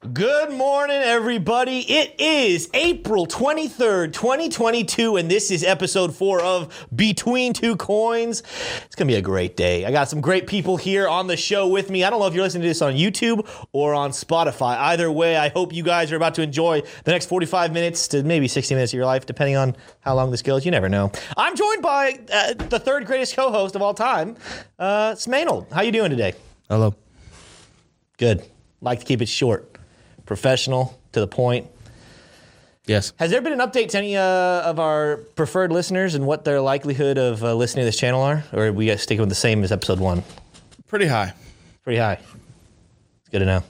Good morning, everybody. It is April 23rd, 2022, and this is episode four of Between Two Coins. It's going to be a great day. I got some great people here on the show with me. I don't know if you're listening to this on YouTube or on Spotify. Either way, I hope you guys are about to enjoy the next 45 minutes to maybe 60 minutes of your life, depending on how long this goes. You never know. I'm joined by uh, the third greatest co host of all time, uh, Smanel. How you doing today? Hello. Good. Like to keep it short professional, to the point. Yes. Has there been an update to any uh, of our preferred listeners and what their likelihood of uh, listening to this channel are? Or are we sticking with the same as episode one? Pretty high. Pretty high. It's good to know.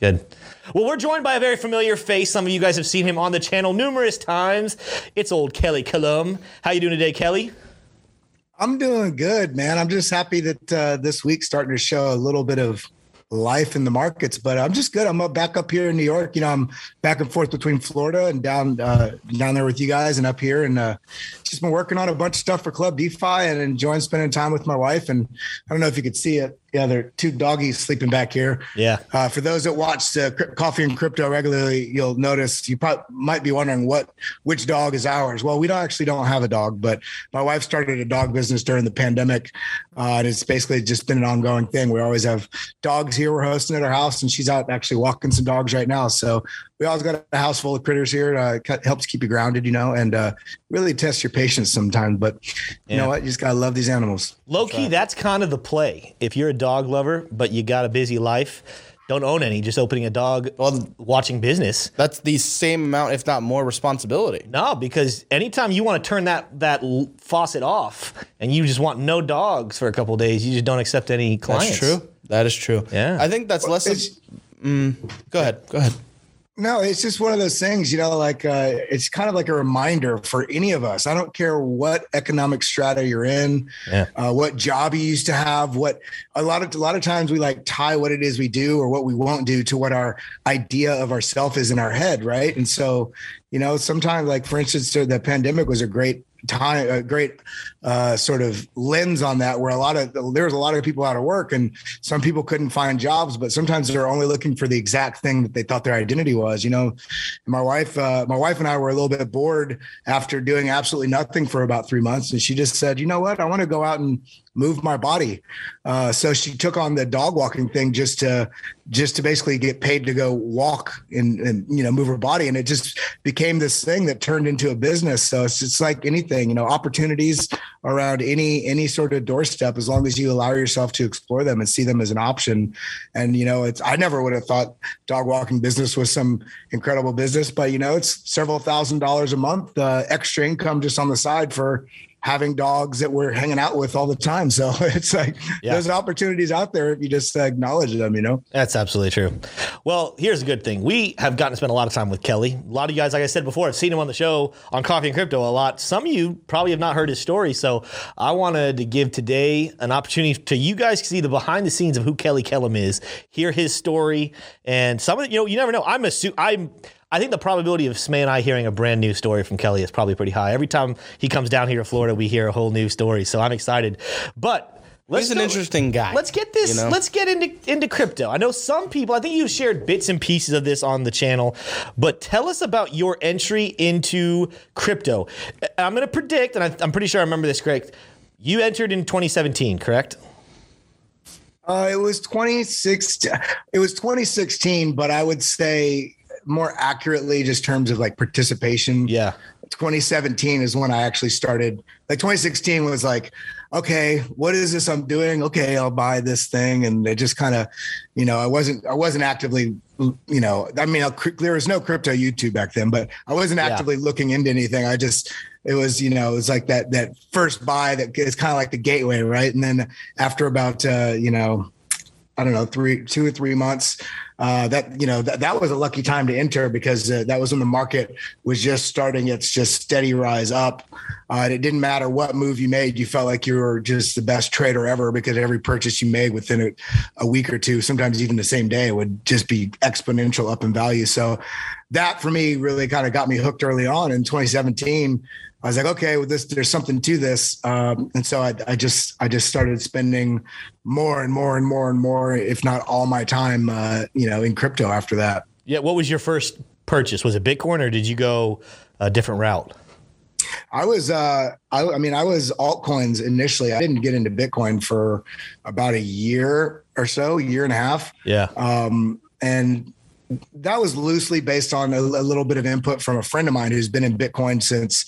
Good. Well, we're joined by a very familiar face. Some of you guys have seen him on the channel numerous times. It's old Kelly Kellam. How you doing today, Kelly? I'm doing good, man. I'm just happy that uh, this week's starting to show a little bit of life in the markets, but I'm just good. I'm up back up here in New York. You know, I'm back and forth between Florida and down uh, down there with you guys and up here, and uh, just been working on a bunch of stuff for Club DeFi and enjoying spending time with my wife. And I don't know if you could see it yeah, there are two doggies sleeping back here. Yeah. Uh, for those that watch uh, Coffee and Crypto regularly, you'll notice you probably might be wondering what which dog is ours. Well, we don't actually don't have a dog, but my wife started a dog business during the pandemic, uh, and it's basically just been an ongoing thing. We always have dogs here. We're hosting at our house, and she's out actually walking some dogs right now. So we always got a house full of critters here. Uh, helps keep you grounded, you know, and uh, really test your patience sometimes. But you yeah. know what? You just gotta love these animals. Low key, that's kind of the play. If you're a dog lover, but you got a busy life. Don't own any, just opening a dog, well, watching business. That's the same amount, if not more, responsibility. No, because anytime you want to turn that that faucet off and you just want no dogs for a couple days, you just don't accept any clients. That's true. That is true. Yeah, I think that's less. Of, mm, go ahead. Go ahead. No, it's just one of those things, you know, like uh, it's kind of like a reminder for any of us. I don't care what economic strata you're in, yeah. uh, what job you used to have, what a lot of a lot of times we like tie what it is we do or what we won't do to what our idea of ourself is in our head, right? And so, you know, sometimes like for instance, the pandemic was a great time a great uh, sort of lens on that where a lot of there was a lot of people out of work and some people couldn't find jobs but sometimes they're only looking for the exact thing that they thought their identity was you know my wife uh, my wife and i were a little bit bored after doing absolutely nothing for about three months and she just said you know what i want to go out and move my body. Uh, so she took on the dog walking thing just to just to basically get paid to go walk and, and you know move her body, and it just became this thing that turned into a business. So it's it's like anything, you know, opportunities around any any sort of doorstep as long as you allow yourself to explore them and see them as an option. And you know, it's I never would have thought dog walking business was some incredible business, but you know, it's several thousand dollars a month uh, extra income just on the side for having dogs that we're hanging out with all the time. So it's like yeah. there's opportunities out there if you just acknowledge them, you know? That's absolutely true. Well, here's a good thing. We have gotten to spend a lot of time with Kelly. A lot of you guys, like I said before, have seen him on the show on Coffee and Crypto a lot. Some of you probably have not heard his story. So I wanted to give today an opportunity to you guys to see the behind the scenes of who Kelly Kellam is, hear his story. And some of it, you know, you never know. I'm a, I'm, I think the probability of Smay and I hearing a brand new story from Kelly is probably pretty high. Every time he comes down here to Florida, we hear a whole new story. So I'm excited. But Let's He's an go, interesting guy. Let's get this. You know? Let's get into into crypto. I know some people. I think you've shared bits and pieces of this on the channel, but tell us about your entry into crypto. I'm going to predict, and I, I'm pretty sure I remember this correct. You entered in 2017, correct? Uh, it was 2016. It was 2016, but I would say more accurately, just terms of like participation. Yeah. 2017 is when I actually started. Like 2016 was like, okay, what is this I'm doing? Okay, I'll buy this thing, and it just kind of, you know, I wasn't I wasn't actively, you know, I mean, there was no crypto YouTube back then, but I wasn't actively yeah. looking into anything. I just it was you know it was like that that first buy that is kind of like the gateway, right? And then after about uh, you know, I don't know, three two or three months uh, that you know that, that was a lucky time to enter because uh, that was when the market was just starting its just steady rise up. Uh, it didn't matter what move you made; you felt like you were just the best trader ever because every purchase you made within a, a week or two, sometimes even the same day, would just be exponential up in value. So that for me really kind of got me hooked early on in 2017 I was like, okay, well, this there's something to this, um, and so I, I, just I just started spending more and more and more and more, if not all my time, uh, you know, in crypto after that. Yeah. What was your first purchase? Was it Bitcoin or did you go a different route? I was, uh, I, I mean, I was altcoins initially. I didn't get into Bitcoin for about a year or so, year and a half. Yeah. Um, and that was loosely based on a, a, little bit of input from a friend of mine who's been in Bitcoin since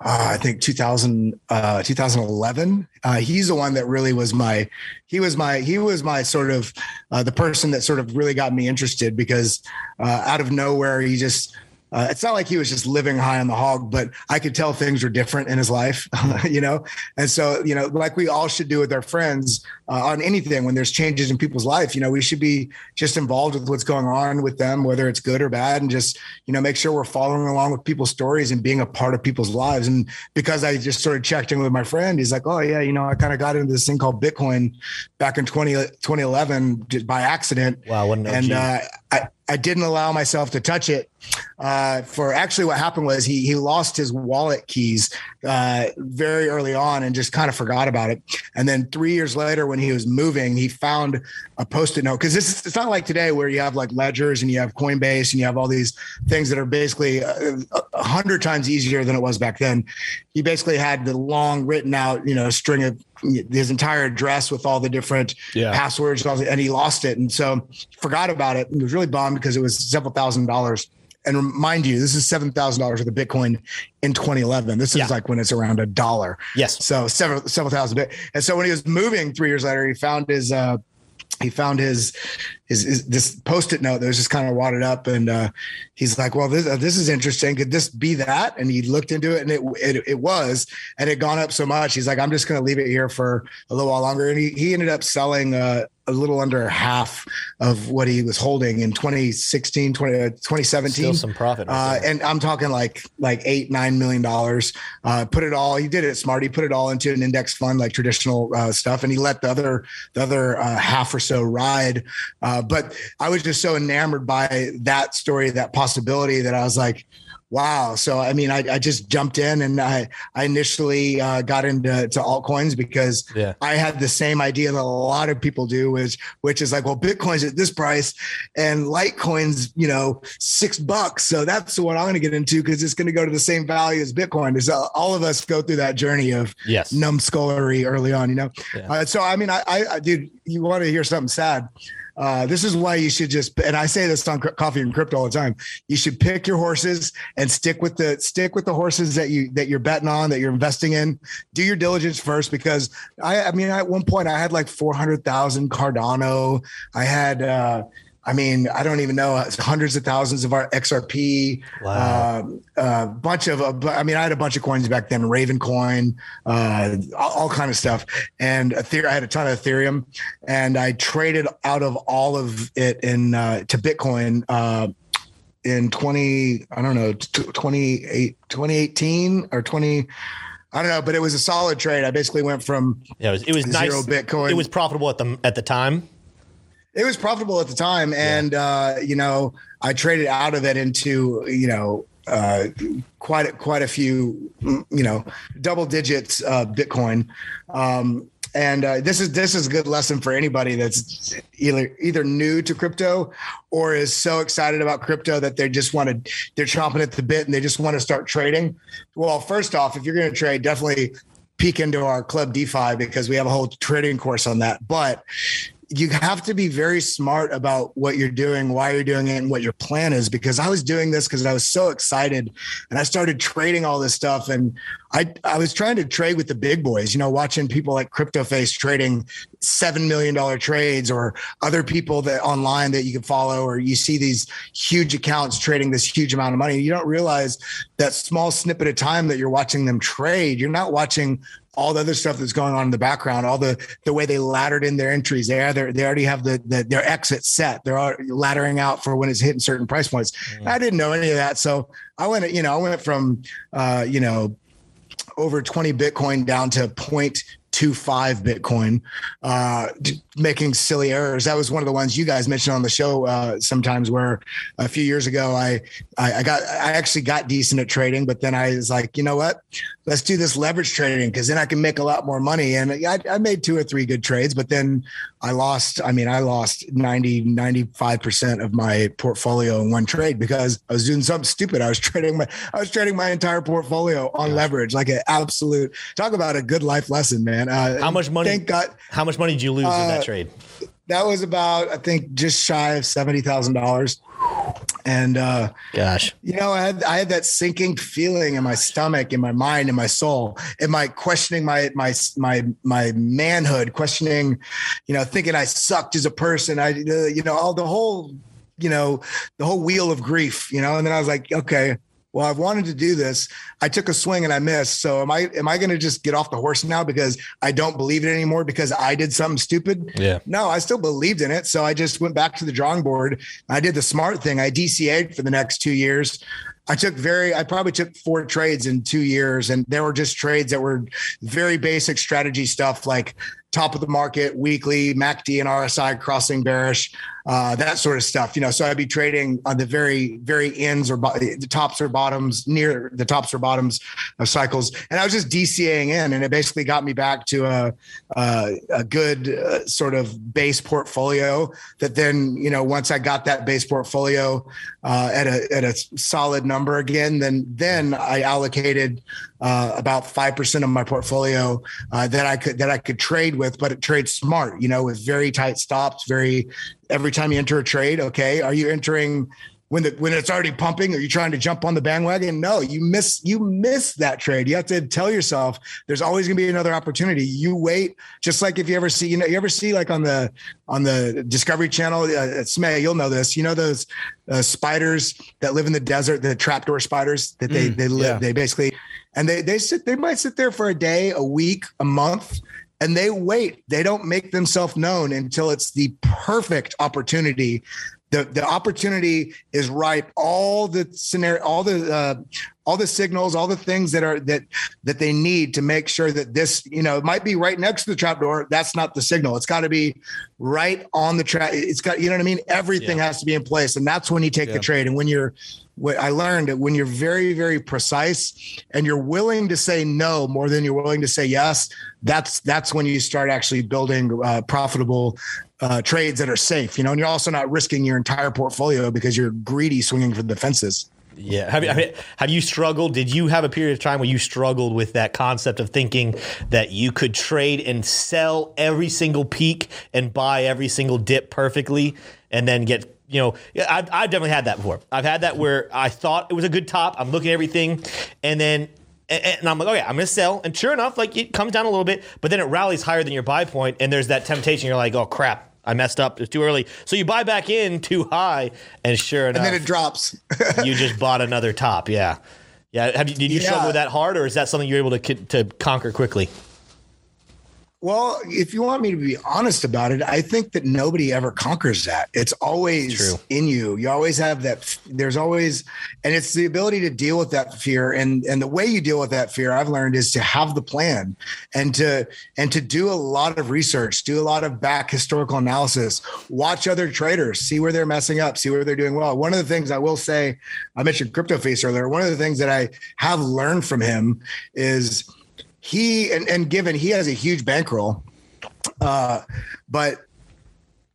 uh, I think 2000, uh, 2011. Uh, he's the one that really was my, he was my, he was my sort of uh, the person that sort of really got me interested because uh, out of nowhere he just uh, it's not like he was just living high on the hog, but I could tell things were different in his life, you know? And so, you know, like we all should do with our friends uh, on anything when there's changes in people's life, you know, we should be just involved with what's going on with them, whether it's good or bad, and just, you know, make sure we're following along with people's stories and being a part of people's lives. And because I just sort of checked in with my friend, he's like, oh, yeah, you know, I kind of got into this thing called Bitcoin back in 20, 2011 by accident. Wow. What an and uh, I, I didn't allow myself to touch it. Uh, for actually, what happened was he he lost his wallet keys uh, very early on and just kind of forgot about it. And then three years later, when he was moving, he found a post-it note because this it's not like today where you have like ledgers and you have Coinbase and you have all these things that are basically a, a hundred times easier than it was back then. He basically had the long written out, you know, string of his entire address with all the different yeah. passwords and he lost it. And so forgot about it. And he was really bummed because it was several thousand dollars. And mind you this is $7000 worth of bitcoin in 2011 this is yeah. like when it's around a dollar. Yes. So several several thousand bit and so when he was moving three years later he found his uh he found his his, his this post-it note that was just kind of wadded up, and uh, he's like, "Well, this uh, this is interesting. Could this be that?" And he looked into it, and it it, it was, and it gone up so much. He's like, "I'm just going to leave it here for a little while longer." And he he ended up selling uh, a little under half of what he was holding in 2016 20, uh, 2017 Still some profit uh, and i'm talking like like eight nine million dollars uh, put it all he did it smart he put it all into an index fund like traditional uh, stuff and he let the other the other uh, half or so ride uh, but i was just so enamored by that story that possibility that i was like Wow. So, I mean, I, I just jumped in and I, I initially uh, got into to altcoins because yeah. I had the same idea that a lot of people do, which, which is like, well, Bitcoin's at this price and Litecoin's, you know, six bucks. So that's what I'm going to get into because it's going to go to the same value as Bitcoin. So all of us go through that journey of yes. numbskullery early on, you know? Yeah. Uh, so, I mean, I, I, dude, you want to hear something sad. Uh, this is why you should just, and I say this on coffee and crypto all the time. You should pick your horses and stick with the stick with the horses that you that you're betting on, that you're investing in. Do your diligence first, because I, I mean, at one point I had like four hundred thousand Cardano. I had. uh I mean, I don't even know hundreds of thousands of our XRP, wow. uh, uh, bunch of, uh, I mean, I had a bunch of coins back then, Raven coin, uh, all, all, kind of stuff. And Ethereum, I had a ton of Ethereum and I traded out of all of it in, uh, to Bitcoin, uh, in 20, I don't know, 28, 2018 or 20, I don't know, but it was a solid trade. I basically went from yeah, it was, it was zero nice. Bitcoin. It was profitable at the at the time. It was profitable at the time, and yeah. uh, you know, I traded out of it into you know uh, quite a, quite a few you know double digits uh, Bitcoin. Um, and uh, this is this is a good lesson for anybody that's either either new to crypto or is so excited about crypto that they just want to they're chomping at the bit and they just want to start trading. Well, first off, if you're going to trade, definitely peek into our club DeFi because we have a whole trading course on that. But you have to be very smart about what you're doing, why you're doing it, and what your plan is. Because I was doing this because I was so excited and I started trading all this stuff. And I, I was trying to trade with the big boys, you know, watching people like CryptoFace trading $7 million trades or other people that online that you can follow, or you see these huge accounts trading this huge amount of money. You don't realize that small snippet of time that you're watching them trade. You're not watching all the other stuff that's going on in the background, all the the way they laddered in their entries. They are they already have the, the their exit set. They're laddering out for when it's hitting certain price points. Mm. I didn't know any of that, so I went you know I went from uh, you know over 20 Bitcoin down to point two five Bitcoin, uh, making silly errors. That was one of the ones you guys mentioned on the show uh, sometimes. Where a few years ago, I, I, I got I actually got decent at trading, but then I was like, you know what? Let's do this leverage trading because then I can make a lot more money. And I, I, made two or three good trades, but then I lost, I mean, I lost 90, 95% of my portfolio in one trade because I was doing something stupid. I was trading my, I was trading my entire portfolio on Gosh. leverage, like an absolute, talk about a good life lesson, man. Uh, how much money, thank God, how much money did you lose uh, in that uh, trade? That was about, I think just shy of $70,000. And uh, gosh, you know, I had I had that sinking feeling in my stomach, in my mind, in my soul, in my questioning my my my my manhood, questioning, you know, thinking I sucked as a person. I uh, you know all the whole you know the whole wheel of grief. You know, and then I was like, okay, well, I've wanted to do this. I took a swing and I missed. So am I am I going to just get off the horse now because I don't believe it anymore because I did something stupid? Yeah. No, I still believed in it. So I just went back to the drawing board. I did the smart thing. I DCA'd for the next 2 years. I took very, I probably took four trades in two years, and there were just trades that were very basic strategy stuff like top of the market, weekly, MACD and RSI crossing bearish, uh, that sort of stuff. You know, so I'd be trading on the very, very ends or bo- the tops or bottoms, near the tops or bottoms of cycles, and I was just DCAing in, and it basically got me back to a a, a good uh, sort of base portfolio. That then, you know, once I got that base portfolio uh, at a at a solid number again, then then I allocated uh, about five percent of my portfolio uh, that I could that I could trade with, but it trades smart, you know, with very tight stops, very every time you enter a trade. Okay, are you entering when the when it's already pumping? Are you trying to jump on the bandwagon? No, you miss you miss that trade. You have to tell yourself there's always going to be another opportunity. You wait, just like if you ever see you know you ever see like on the on the Discovery Channel, uh, Smay, you'll know this. You know those uh, spiders that live in the desert, the trapdoor spiders that they mm, they live. Yeah. They basically and they they sit they might sit there for a day, a week, a month and they wait. They don't make themselves known until it's the perfect opportunity. The, the opportunity is ripe. All the scenario, all the uh, all the signals, all the things that are that that they need to make sure that this, you know, it might be right next to the trap door. That's not the signal. It's got to be right on the trap. It's got, you know what I mean? Everything yeah. has to be in place, and that's when you take yeah. the trade. And when you're what I learned that when you're very, very precise and you're willing to say no more than you're willing to say yes, that's that's when you start actually building uh, profitable uh, trades that are safe. You know, and you're also not risking your entire portfolio because you're greedy swinging for the fences. Yeah. Have, you, have you struggled? Did you have a period of time where you struggled with that concept of thinking that you could trade and sell every single peak and buy every single dip perfectly and then get you know, I've, I've definitely had that before. I've had that where I thought it was a good top. I'm looking at everything, and then and I'm like, okay, I'm gonna sell, and sure enough, like it comes down a little bit, but then it rallies higher than your buy point, and there's that temptation. You're like, oh crap, I messed up. It's too early. So you buy back in too high, and sure enough, and then it drops. you just bought another top. Yeah, yeah. Have you, did you yeah. struggle with that hard, or is that something you're able to to conquer quickly? Well, if you want me to be honest about it, I think that nobody ever conquers that. It's always True. in you. You always have that. There's always, and it's the ability to deal with that fear. And and the way you deal with that fear, I've learned, is to have the plan and to and to do a lot of research, do a lot of back historical analysis, watch other traders, see where they're messing up, see where they're doing well. One of the things I will say, I mentioned Crypto Face earlier. One of the things that I have learned from him is he and, and given he has a huge bankroll, uh, but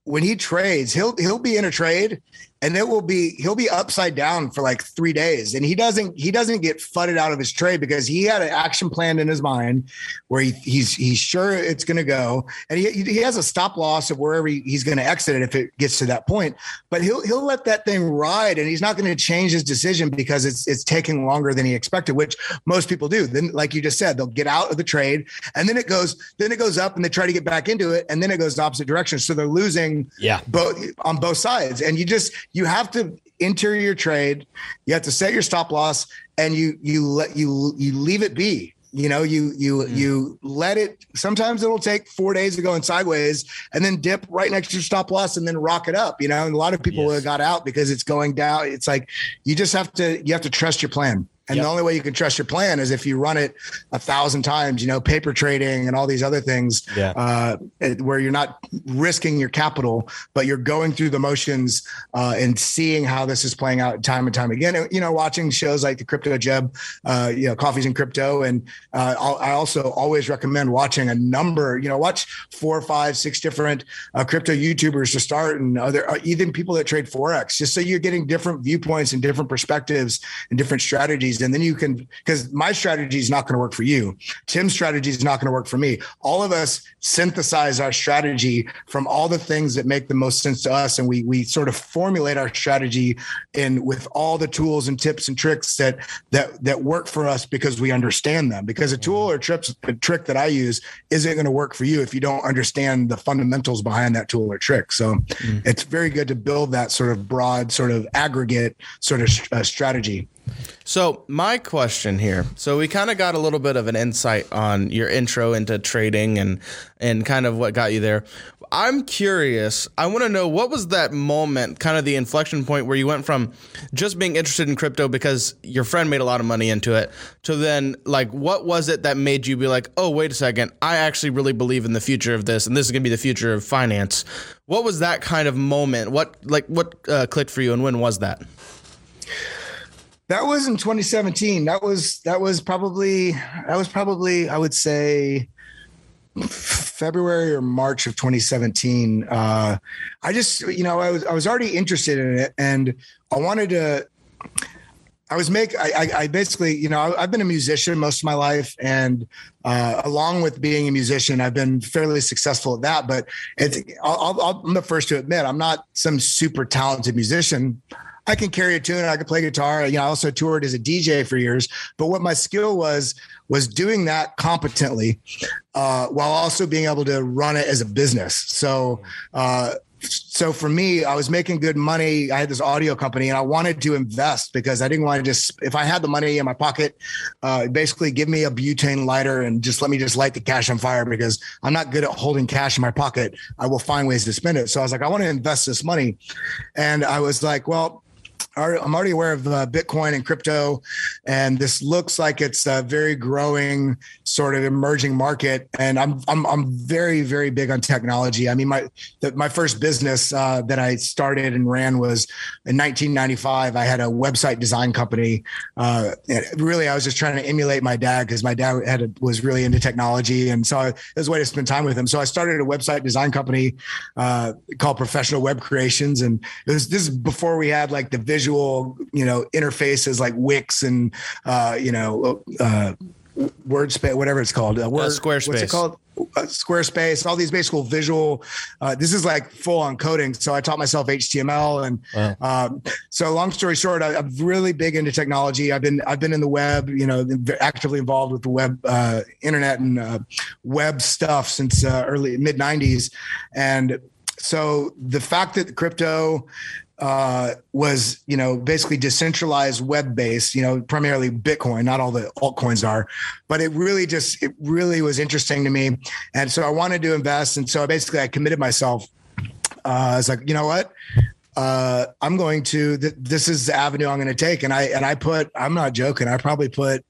when he trades, he'll he'll be in a trade and it will be he'll be upside down for like three days. And he doesn't he doesn't get fudded out of his trade because he had an action plan in his mind where he, he's he's sure it's going to go. And he, he has a stop loss of wherever he, he's going to exit it if it gets to that point. But he'll he'll let that thing ride and he's not going to change his decision because it's it's taking longer than he expected which most people do. Then like you just said they'll get out of the trade and then it goes then it goes up and they try to get back into it and then it goes the opposite direction. So they're losing yeah. both on both sides. And you just you have to enter your trade. You have to set your stop loss, and you you let you you leave it be. You know, you you mm. you let it. Sometimes it'll take four days to go in sideways, and then dip right next to your stop loss, and then rock it up. You know, and a lot of people yes. got out because it's going down. It's like you just have to you have to trust your plan. And yep. the only way you can trust your plan is if you run it a thousand times, you know, paper trading and all these other things, yeah. uh, where you're not risking your capital, but you're going through the motions uh, and seeing how this is playing out time and time again. You know, watching shows like the Crypto Jebb, uh, you know, Coffees and Crypto. And uh, I also always recommend watching a number, you know, watch four, five, six different uh, crypto YouTubers to start and other, uh, even people that trade Forex, just so you're getting different viewpoints and different perspectives and different strategies strategies and then you can because my strategy is not going to work for you. Tim's strategy is not going to work for me. All of us synthesize our strategy from all the things that make the most sense to us and we we sort of formulate our strategy in with all the tools and tips and tricks that that that work for us because we understand them. Because a tool or trips a trick that i use isn't going to work for you if you don't understand the fundamentals behind that tool or trick. So mm. it's very good to build that sort of broad sort of aggregate sort of uh, strategy so, my question here. So, we kind of got a little bit of an insight on your intro into trading and and kind of what got you there. I'm curious. I want to know what was that moment, kind of the inflection point where you went from just being interested in crypto because your friend made a lot of money into it to then like what was it that made you be like, "Oh, wait a second. I actually really believe in the future of this and this is going to be the future of finance." What was that kind of moment? What like what uh, clicked for you and when was that? That was in 2017. That was that was probably that was probably I would say February or March of 2017. Uh, I just you know I was I was already interested in it and I wanted to. I was make I, I basically you know I, have been a musician most of my life and uh, along with being a musician I've been fairly successful at that but it's I'll, I'm the first to admit I'm not some super talented musician I can carry a tune. I can play guitar. You know, I also toured as a DJ for years. But what my skill was was doing that competently, uh, while also being able to run it as a business. So. Uh, so for me, I was making good money. I had this audio company and I wanted to invest because I didn't want to just, if I had the money in my pocket, uh, basically give me a butane lighter and just let me just light the cash on fire because I'm not good at holding cash in my pocket. I will find ways to spend it. So I was like, I want to invest this money. And I was like, well, I'm already aware of uh, Bitcoin and crypto, and this looks like it's a very growing sort of emerging market. And I'm I'm I'm very very big on technology. I mean, my the, my first business uh, that I started and ran was in 1995. I had a website design company. Uh, really, I was just trying to emulate my dad because my dad had a, was really into technology, and so it was a way to spend time with him. So I started a website design company uh, called Professional Web Creations, and it was this is before we had like the visual visual, you know, interfaces like Wix and uh, you know, uh, WordSpace, whatever it's called, uh, Word, uh, Squarespace. What's it called? Uh, Squarespace, all these basic visual. Uh, this is like full on coding. So I taught myself HTML, and wow. um, so long story short, I, am really big into technology. I've been I've been in the web, you know, actively involved with the web, uh, internet, and uh, web stuff since uh, early mid '90s, and so the fact that crypto uh, was you know basically decentralized web based you know primarily bitcoin not all the altcoins are but it really just it really was interesting to me and so i wanted to invest and so basically i committed myself uh, i was like you know what uh, I'm going to. Th- this is the avenue I'm going to take, and I and I put. I'm not joking. I probably put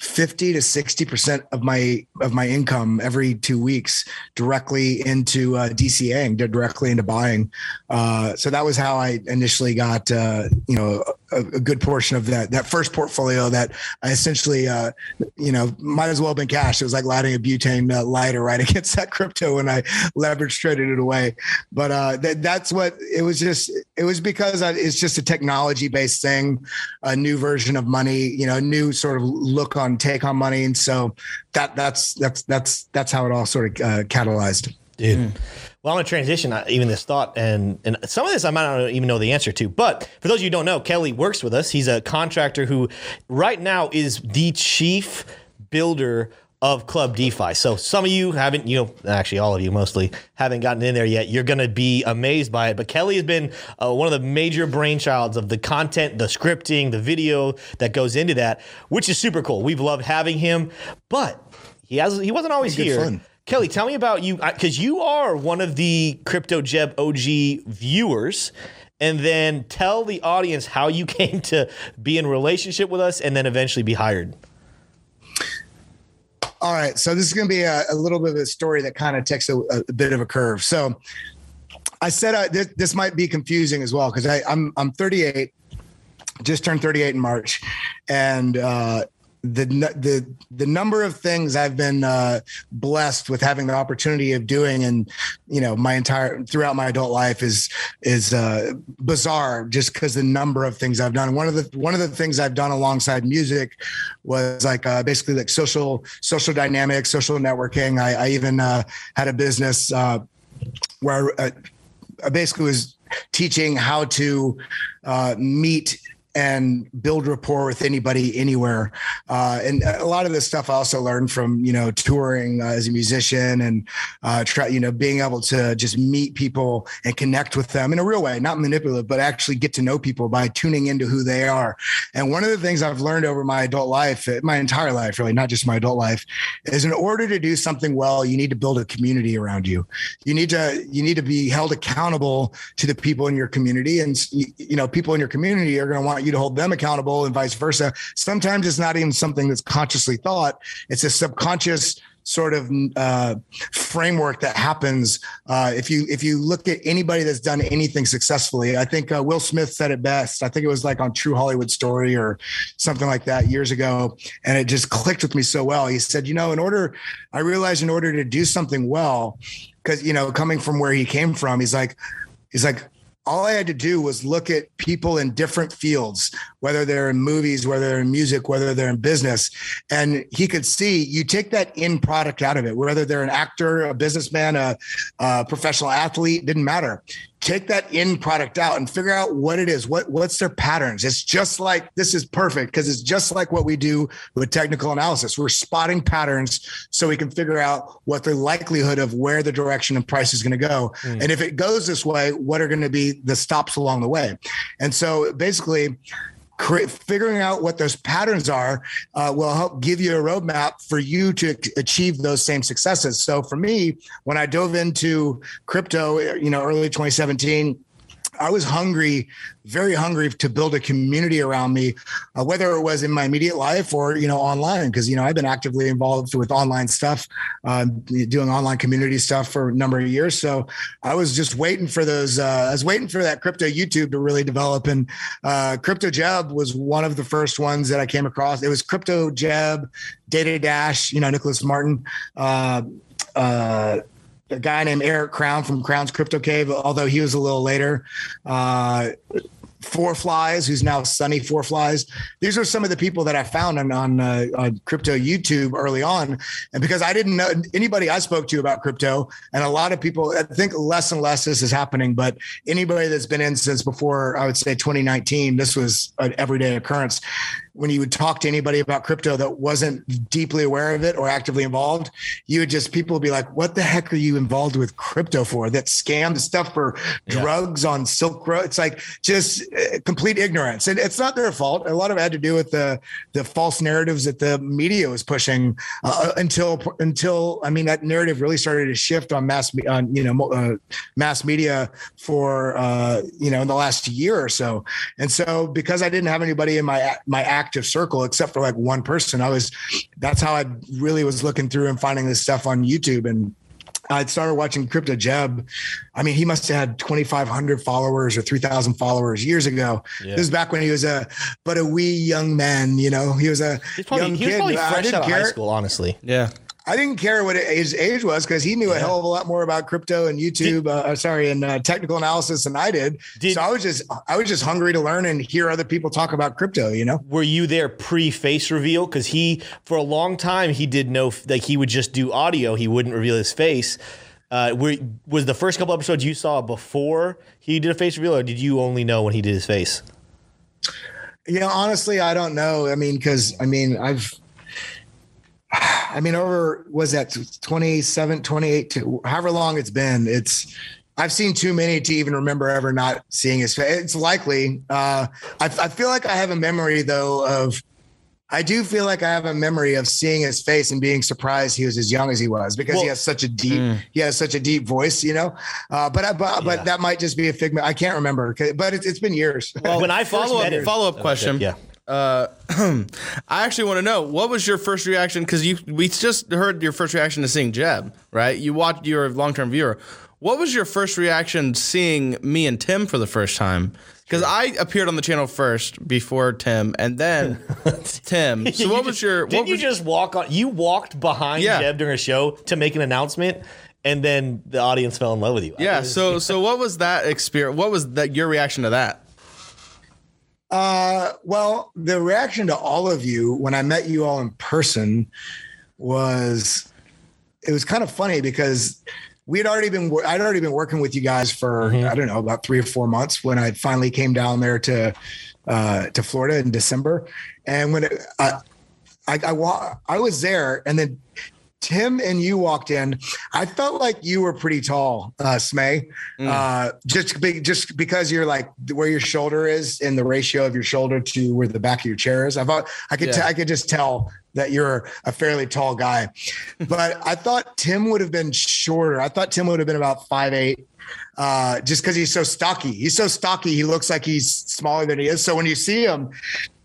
50 to 60 percent of my of my income every two weeks directly into uh, DCAing, directly into buying. Uh, so that was how I initially got uh, you know a, a, good portion of that that first portfolio that I essentially uh, you know might as well have been cash. It was like lighting a butane uh, lighter right against that crypto when I leverage traded it away. But uh, that, that's what it was. Just it was because I, it's just a technology based thing, a new version of money. You know, a new sort of look on take on money, and so that that's that's that's that's how it all sort of uh, catalyzed. Dude. Mm. Well, I'm gonna transition uh, even this thought, and and some of this I might not even know the answer to. But for those of you who don't know, Kelly works with us. He's a contractor who, right now, is the chief builder of Club DeFi. So some of you haven't, you know, actually all of you mostly haven't gotten in there yet. You're going to be amazed by it. But Kelly has been uh, one of the major brainchilds of the content, the scripting, the video that goes into that, which is super cool. We've loved having him, but he has he wasn't always here. Fun. Kelly, tell me about you because you are one of the Crypto Jebb OG viewers and then tell the audience how you came to be in relationship with us and then eventually be hired. All right. So this is going to be a, a, little bit of a story that kind of takes a, a bit of a curve. So I said uh, this, this, might be confusing as well because I'm I'm 38, just turned 38 in March, and uh, the the the number of things I've been uh, blessed with having the opportunity of doing, and you know, my entire throughout my adult life is is uh, bizarre. Just because the number of things I've done. One of the one of the things I've done alongside music was like uh, basically like social social dynamics, social networking. I, I even uh, had a business uh, where I, I basically was teaching how to uh, meet and build rapport with anybody anywhere. Uh, and a lot of this stuff I also learned from, you know, touring uh, as a musician and uh, try, you know, being able to just meet people and connect with them in a real way, not manipulative, but actually get to know people by tuning into who they are. And one of the things I've learned over my adult life, my entire life, really, not just my adult life, is in order to do something well, you need to build a community around you. You need to, you need to be held accountable to the people in your community. And, you know, people in your community are going to want you you to hold them accountable and vice versa. Sometimes it's not even something that's consciously thought, it's a subconscious sort of uh, framework that happens uh, if you if you look at anybody that's done anything successfully. I think uh, Will Smith said it best. I think it was like on True Hollywood Story or something like that years ago, and it just clicked with me so well. He said, you know, in order, I realized in order to do something well, because you know, coming from where he came from, he's like, he's like all I had to do was look at people in different fields, whether they're in movies, whether they're in music, whether they're in business. And he could see you take that end product out of it, whether they're an actor, a businessman, a, a professional athlete, didn't matter take that end product out and figure out what it is. What what's their patterns? It's just like this is perfect because it's just like what we do with technical analysis. We're spotting patterns so we can figure out what the likelihood of where the direction and price is going to go. Mm. and if it goes this way what are going to be the stops along the way? And so basically figuring out what those patterns are uh, will help give you a roadmap for you to achieve those same successes. So for me, when I dove into crypto, you know, early 2017, I was hungry very hungry to build a community around me, uh, whether it was in my immediate life or you know online. Because you know I've been actively involved with online stuff, uh, doing online community stuff for a number of years. So I was just waiting for those. Uh, I was waiting for that crypto YouTube to really develop, and uh, Crypto Jebb was one of the first ones that I came across. It was Crypto Jebb, Data Dash, you know Nicholas Merten. A guy named Eric Crown from Crown's Crypto Cave, although he was a little later. Uh, Four Flies, who's now Sunny Four Flies. These are some of the people that I found on on, uh, on crypto YouTube early on, and because I didn't know anybody I spoke to about crypto, and a lot of people, I think less and less this is happening, but anybody that's been in since before I would say 2019, this was an everyday occurrence when you would talk to anybody about crypto that wasn't deeply aware of it or actively involved, you would just people would be like, "What the heck are you involved with crypto for? That scam the stuff for yeah. drugs on Silk Road." It's like just complete ignorance, and it's not their fault. A lot of it had to do with the the false narratives that the media was pushing uh, until until I mean that narrative really started to shift on mass on you know uh, mass media for uh, you know in the last year or so, and so because I didn't have anybody in my my active circle except for like one person. I was that's how I really was looking through and finding this stuff on YouTube and I started watching Crypto Jebb. I mean, he must have had 2,500 followers or 3,000 followers years ago. Yeah. This is back when he was a, but a wee young man, you know, he was a probably, young he was kid. Probably fresh out of high school, honestly. Yeah. I didn't care what his age was because he knew yeah. a hell of a lot more about crypto and YouTube. Did, uh, sorry, and uh, technical analysis than I did. did. So I was just I was just hungry to learn and hear other people talk about crypto. You know. Were you there pre face reveal? Because he for a long time he did no like he would just do audio. He wouldn't reveal his face. Uh, were, was the first couple episodes you saw before he did a face reveal, or did you only know when he did his face? Yeah, honestly, I don't know. I mean, because I mean, I've I mean, over was that 27, 28, to, however long it's been. It's I've seen too many to even remember ever not seeing his face. It's likely. Uh, I, I feel like I have a memory though of I do feel like I have a memory of seeing his face and being surprised he was as young as he was because Well- he has such a deep Mm. he has such a deep voice, you know. Uh, but I, but, Yeah. but that might just be a figment. I can't remember, but it's, it's been years. when I follow up him, follow up question. yeah. Uh, I actually want to know what was your first reaction because you we just heard your first reaction to seeing Jebb, right? You watched you're a long term viewer. What was your first reaction seeing me and Tim for the first time? Because I appeared on the channel first before Tim, and then Tim. So You what just- was your? Didn't What you was, just walk on? You walked behind Yeah. Jebb during a show to make an announcement, and then the audience fell in love with you. yeah. So so what was that experience? What was that your reaction to that? Uh, well, the reaction to all of you when I met you all in person was it was kind of funny because we had already been I'd already been working with you guys for I don't know about three or four months when I finally came down there to uh, to Florida in December, and when it, I I I, wa- I was there, and then Tim and you walked in. I felt like you were pretty tall, uh, Smay, uh, just be, just because you're like where your shoulder is in the ratio of your shoulder to where the back of your chair is. I thought I could t- Yeah. I could just tell that you're a fairly tall guy, but I thought Tim would have been shorter. I thought Tim would have been about five eight. Uh, just because he's so stocky, he's so stocky. He looks like he's smaller than he is. So when you see him,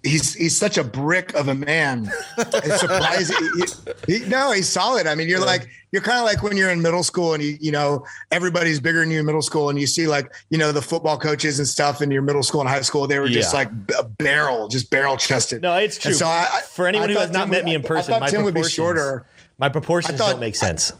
he's he's such a brick of a man. It's surprising. he, he- no, he's solid. I mean, you're like you're kind of like when you're in middle school and you you know everybody's bigger than you in middle school, and you see like you know the football coaches and stuff in your middle school and high school. They were just like a barrel, just barrel chested. No, it's true. And so I, I- For anyone I who has thought not Tim met would- me in person, I my thought Tim would be shorter. My proportions I thought- don't make sense.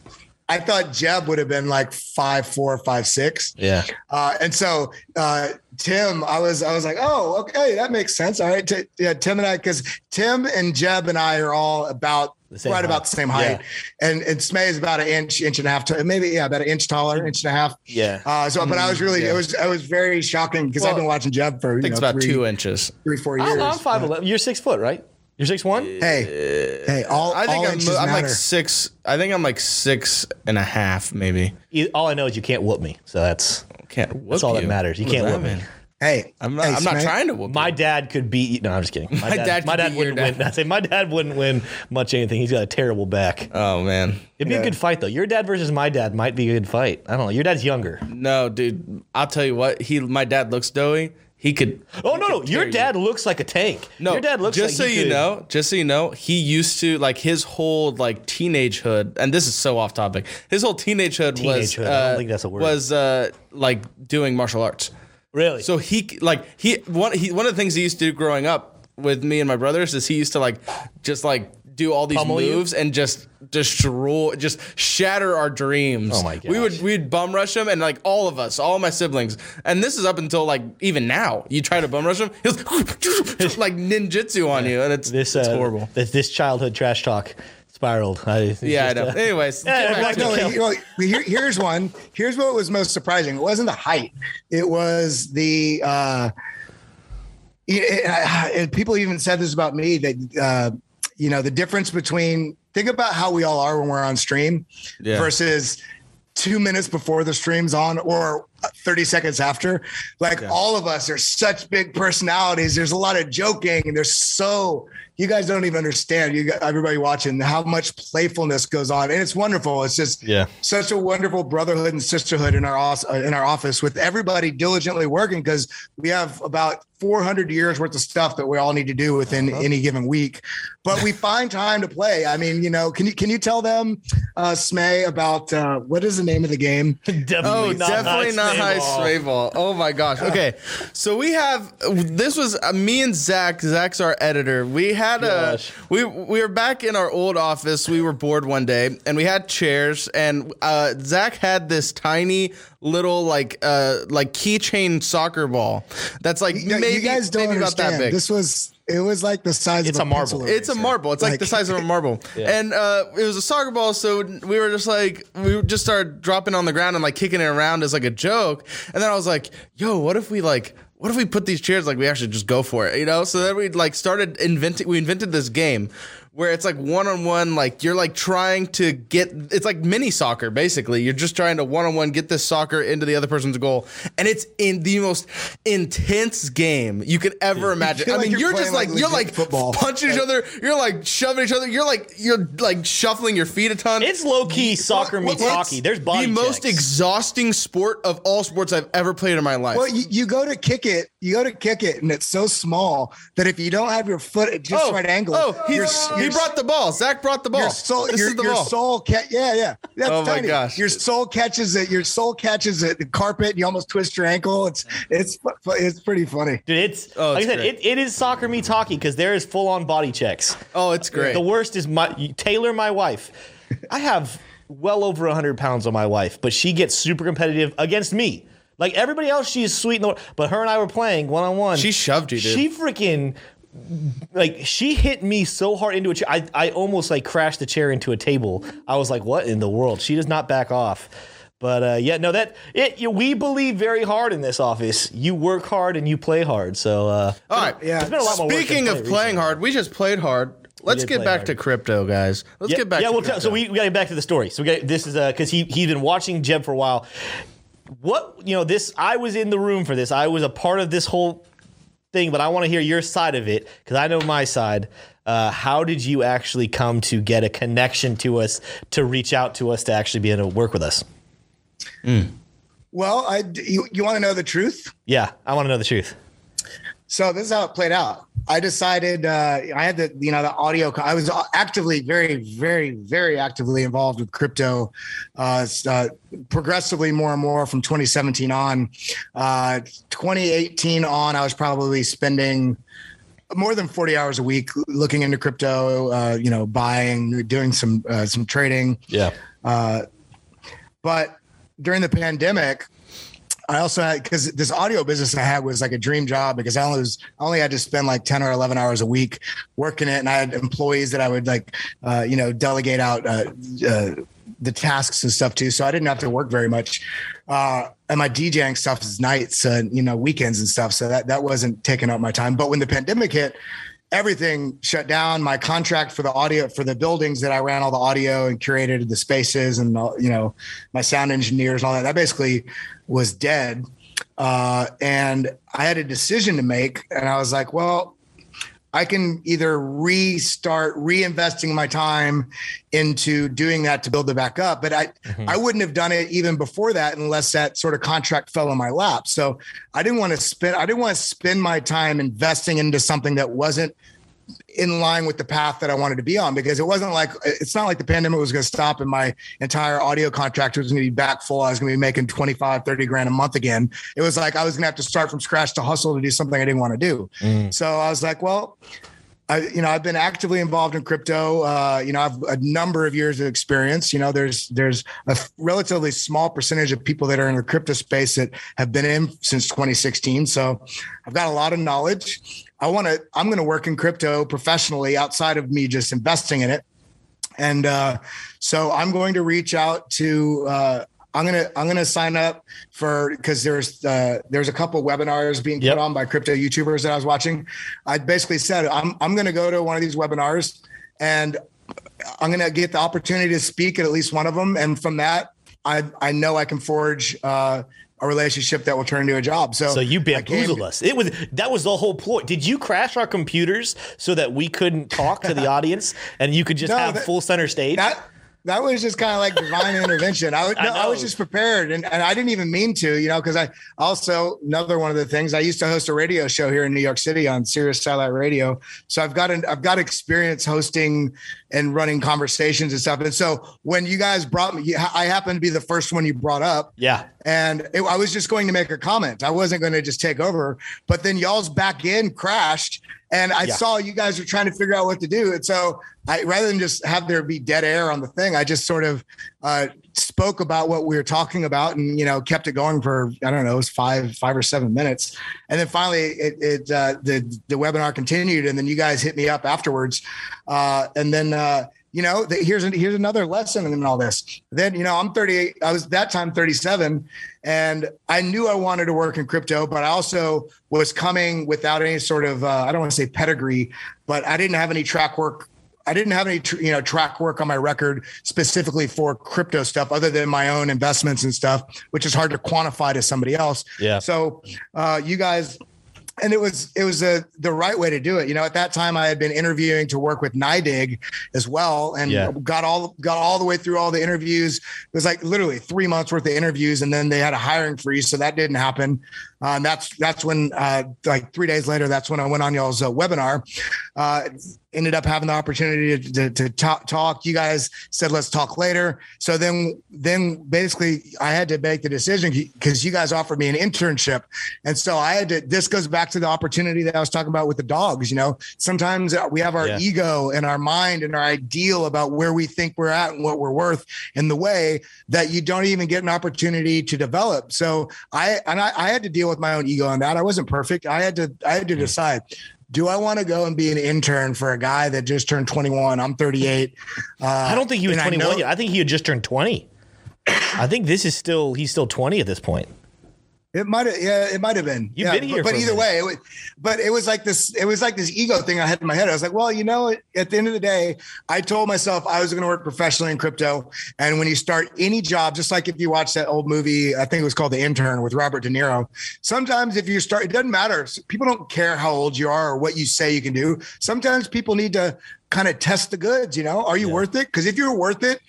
I thought Jebb would have been like five four, five six. Yeah. Uh, and so uh, Tim, I was I was like, oh, okay, that makes sense. All right, T- yeah, Tim and I, because Tim and Jebb and I are all about right height. about the same height, and and Smay is about an inch, inch and a half, to, maybe yeah, about an inch taller, inch and a half. Yeah. Uh, so, but I was really, yeah. it was, it was very shocking because I've been watching Jebb for I you think know, it's about three, two inches. three, four years. I'm, I'm five eleven. You're six foot, right? You're six one. Hey, hey, all, I think all I'm, I'm like six. I think I'm like six and a half, maybe. All I know is you can't whoop me, so that's Can't. Whoop that's all that matters. You What can't that whoop me. mean? Hey, I'm not. hey, I'm not Smay, trying to whoop. My you. dad could beat. No, I'm just kidding. My, My dad, dad my dad wouldn't dad. win. I say my dad wouldn't win much anything. He's got a terrible back. Oh man. It'd be a good fight though. Your dad versus my dad might be a good fight. I don't know. Your dad's younger. No, dude. I'll tell you what. He. My dad looks doughy. He could. Oh he no, no. Your tear you. dad looks like a tank. No, your dad looks just like so he you could- know, just so you know, he used to like his whole like teenagehood, and this is so off topic. His whole teenagehood was Teenagehood, I don't uh, think that's a word. was uh, like doing martial arts. Really? So he like he one he one of the things he used to do growing up with me and my brothers is he used to like just like do all these Pummel you? moves and just destroy just shatter our dreams. Oh my god! We would we'd bum rush him and like all of us, all my siblings. And this is up until like even now. You try to bum rush him, he'll like ninjutsu on you and it's this it's uh, horrible. This, this childhood trash talk spiraled. I, it's Yeah, I know. uh, Anyways, Yeah, like, no, it. kill. you here, here's one. Here's what was most surprising. It wasn't the height. It was the. Uh, it- I- and people even said this about me that uh, you know the difference between think about how we all are when we're on stream Yeah. versus two minutes before the stream's on or 30 seconds after like all of us are such big personalities. There's a lot of joking and there's so you guys don't even understand you got everybody watching how much playfulness goes on. And it's wonderful. It's just Yeah. such a wonderful brotherhood and sisterhood in our uh, in our office with everybody diligently working because we have about 400 years worth of stuff that we all need to do within any given week. But we find time to play. I mean you know can you can you tell them uh smay about uh what is the name of the game? Definitely Oh, not definitely high not high ball. sway ball. Oh my gosh. Okay, so we have this was uh, me and Zach. Zach's our editor. We had a Gosh. we we were back in our old office. We were bored one day, and we had chairs. And uh, Zach had this tiny little like uh like keychain soccer ball that's like you, maybe you guys don't maybe about that big. this was it was like the size It's of a marble. pencil It's a marble. It's like, the size of a marble. Yeah. And uh, it was a soccer ball, so we were just like we just started dropping on the ground and like kicking it around as like a joke. And then I was like, "Yo, what if we like what if we put these chairs like we actually just go for it, you know?" So then we like started inventing we invented this game where it's like one on one, like you're like trying to get it's like mini soccer basically. You're just trying to one on one get this soccer into the other person's goal, and it's in the most intense game you could ever imagine. I like mean, you're you're, just like, like, you're like football. punching each other, you're like shoving each other, you're like you're like shuffling your feet a ton. It's low key soccer meets what's hockey. There's body the most exhausting sport of all sports I've ever played in my life. Well, you, you go to kick it, you go to kick it, and it's so small that if you don't have your foot at just oh. right angle, Oh, he, your, he brought the ball. Zach brought the ball. your soul, this your, is the your ball. soul, ca- yeah, yeah. That's Oh my tiny. gosh. Your soul catches it. Your soul catches it. The carpet. And you almost twist your ankle. It's it's fu- fu- it's pretty funny. Dude, it's Oh, like it's I said, great. it, it is soccer me hockey because there is full on body checks. oh, it's great. The worst is my Taylor, my wife. I have well over 100 pounds on my wife, but she gets super competitive against me. Like everybody else, she's sweet, in the, but her and I were playing one on one. She shoved you, dude. She freaking like she hit me so hard into a chair. I, I almost like crashed the chair into a table. I was like, what in the world? She does not back off. But uh, yeah, no, that it. You, we believe very hard in this office. You work hard and you play hard. So uh, All right. Yeah. it's been a lot more. work Speaking play of playing hard, we just played hard. Let's get back hard. to crypto, guys. Let's yeah, get back yeah, to well, crypto. so we, we got to get back to the story. So we got this is because he he's been watching Jebb for a while. What you know, this I was in the room for this. I was a part of this whole thing, but I want to hear your side of it because I know my side. Uh, how did you actually come to get a connection to us to reach out to us to actually be able to work with us? Well, I you, you want to know the truth? Yeah, I want to know the truth. So this is how it played out. I decided uh, I had the you know the audio. I was actively, very, very, very actively involved with crypto, uh, uh, progressively more and more from 2017 on. Uh, 2018 on, I was probably spending more than 40 hours a week looking into crypto. Uh, you know, buying, doing some uh, some trading. Yeah, But during the pandemic, I also had because this audio business I had was like a dream job because I only was I only had to spend like ten or eleven hours a week working it, and I had employees that I would like uh, you know delegate out uh, uh, the tasks and stuff too, so I didn't have to work very much. Uh, and my DJing stuff is nights and you know weekends and stuff, so that that wasn't taking up my time. But when the pandemic hit, everything shut down. My contract for the audio for the buildings that I ran all the audio and curated the spaces and you know my sound engineers and all that that basically was dead. Uh, and I had a decision to make, and I was like, well. I can either restart reinvesting my time into doing that to build it back up, but I mm-hmm. I wouldn't have done it even before that unless that sort of contract fell in my lap. So I didn't want to spend I didn't want to spend my time investing into something that wasn't in line with the path that I wanted to be on because it wasn't like it's not like the pandemic was going to stop and my entire audio contract was going to be back full. I was going to be making 25, 30 grand a month again. It was like I was going to have to start from scratch to hustle to do something I didn't want to do. So I was like, well, I, you know, I've been actively involved in crypto. Uh, you know, I've a number of years of experience. You know, there's there's a relatively small percentage of people that are in the crypto space that have been in since 2016. So I've got a lot of knowledge. I want to. I'm going to work in crypto professionally outside of me just investing in it. And uh, so I'm going to reach out to. Uh, I'm gonna I'm gonna sign up for because there's uh, there's a couple webinars being Yep. put on by crypto YouTubers that I was watching. I basically said I'm I'm gonna go to one of these webinars and I'm gonna get the opportunity to speak at at least one of them, and from that I I know I can forge uh, a relationship that will turn into a job. So So you bamboozled us. It was that was the whole ploy. Did you crash our computers so that we couldn't talk to the audience and you could just No, have that- full center stage? That that was just kind of like divine intervention. I, was- I no, I was just prepared, and, and I didn't even mean to, you know, because I also another one of the things I used to host a radio show here in New York City on Sirius Satellite Radio, so I've got an I've got experience hosting and running conversations and stuff. And so when you guys brought me, I happened to be the first one you brought up, yeah. and it, I was just going to make a comment. I wasn't going to just take over. But then y'all's back in crashed, and I Yeah. saw you guys were trying to figure out what to do. And so I, rather than just have there be dead air on the thing, I just sort of uh, spoke about what we were talking about, and you know, kept it going for I don't know, it was five, five or seven minutes, and then finally it, it uh, the the webinar continued, and then you guys hit me up afterwards, uh, and then. You know, the, here's here's another lesson in all this. Then, you know, I'm 38. I was that time 37, and I knew I wanted to work in crypto, but I also was coming without any sort of uh, I don't want to say pedigree, but I didn't have any track work I didn't have any tr- you know track work on my record specifically for crypto stuff other than my own investments and stuff, which is hard to quantify to somebody else. Yeah. So uh, you guys and it was it was a, the right way to do it. You know, at that time I had been interviewing to work with NYDIG as well, and Yeah. got all got all the way through all the interviews. It was like literally three months worth of interviews, and then they had a hiring freeze, so that didn't happen. Uh, and that's that's when uh, like three days later, that's when I went on y'all's uh, webinar. Uh, ended up having the opportunity to, to, to talk, talk. You guys said let's talk later. So then then basically I had to make the decision because you guys offered me an internship, and so I had to. This goes back to the opportunity that I was talking about with the dogs. You know, sometimes we have our Yeah. ego and our mind and our ideal about where we think we're at and what we're worth in the way that you don't even get an opportunity to develop. So I and I, I had to deal with my own ego on that. I wasn't perfect. I had to I had to decide. Do I want to go and be an intern for a guy that just turned 21? I'm 38. Uh, I don't think he was and I 21 know- yet. I think he had just turned 20. I think this is still he's still 20 at this point. It might have, yeah, it might have been. You've yeah, been here but, but either way, it was, but it was like this. It was like this ego thing I had in my head. I was like, well, you know, at the end of the day, I told myself I was going to work professionally in crypto. And when you start any job, just like if you watch that old movie, I think it was called The Intern with Robert De Niro. Sometimes if you start, it doesn't matter. People don't care how old you are or what you say you can do. Sometimes people need to kind of test the goods. You know, are you Yeah. worth it? Because if you're worth it,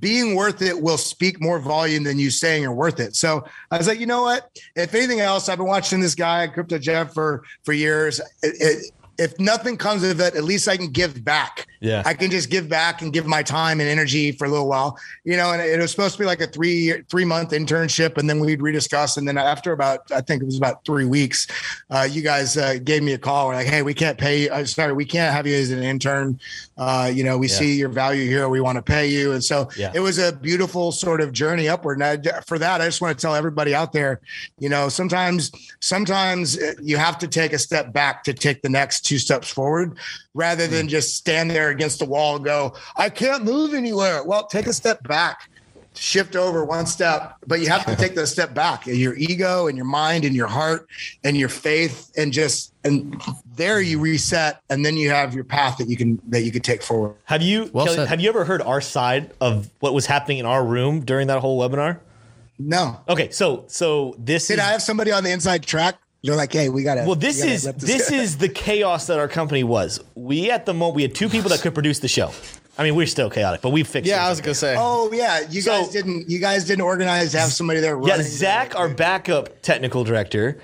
being worth it will speak more volume than you saying you're worth it. So I was like, you know what? If anything else, I've been watching this guy, Crypto Jebb, for for years. It, it, if nothing comes of it, at least I can give back. Yeah. I can just give back and give my time and energy for a little while, you know. And it was supposed to be like a three three month internship, and then we'd rediscuss. And then after about, I think it was about three weeks, uh, you guys uh, gave me a call. We're like, hey, we can't pay. you. Uh, sorry, we can't have you as an intern. Uh, you know, we Yeah. see your value here. We want to pay you. And so Yeah. it was a beautiful sort of journey upward. And I, for that, I just want to tell everybody out there, you know, sometimes, sometimes uh, you have to take a step back to take the next two steps forward rather than hmm. just stand there against the wall and go, I can't move anywhere. Well, take a step back. Shift over one step, but you have to take that step back. Your ego and your mind and your heart and your faith, and just and there you reset, and then you have your path that you can that you can take forward. Have you Well Kelly, have you ever heard our side of what was happening in our room during that whole webinar? No, Okay, so so this Did is I have somebody on the inside track? They're like, hey, we gotta. well, this we gotta is rip this is the chaos that our company was. We at the moment we had two people that could produce the show. I mean, we're still chaotic, but we fixed. Yeah, it. I was gonna say. Oh yeah, you So- guys didn't. You guys didn't organize to have somebody there. Yeah, running. Zach, our backup technical director,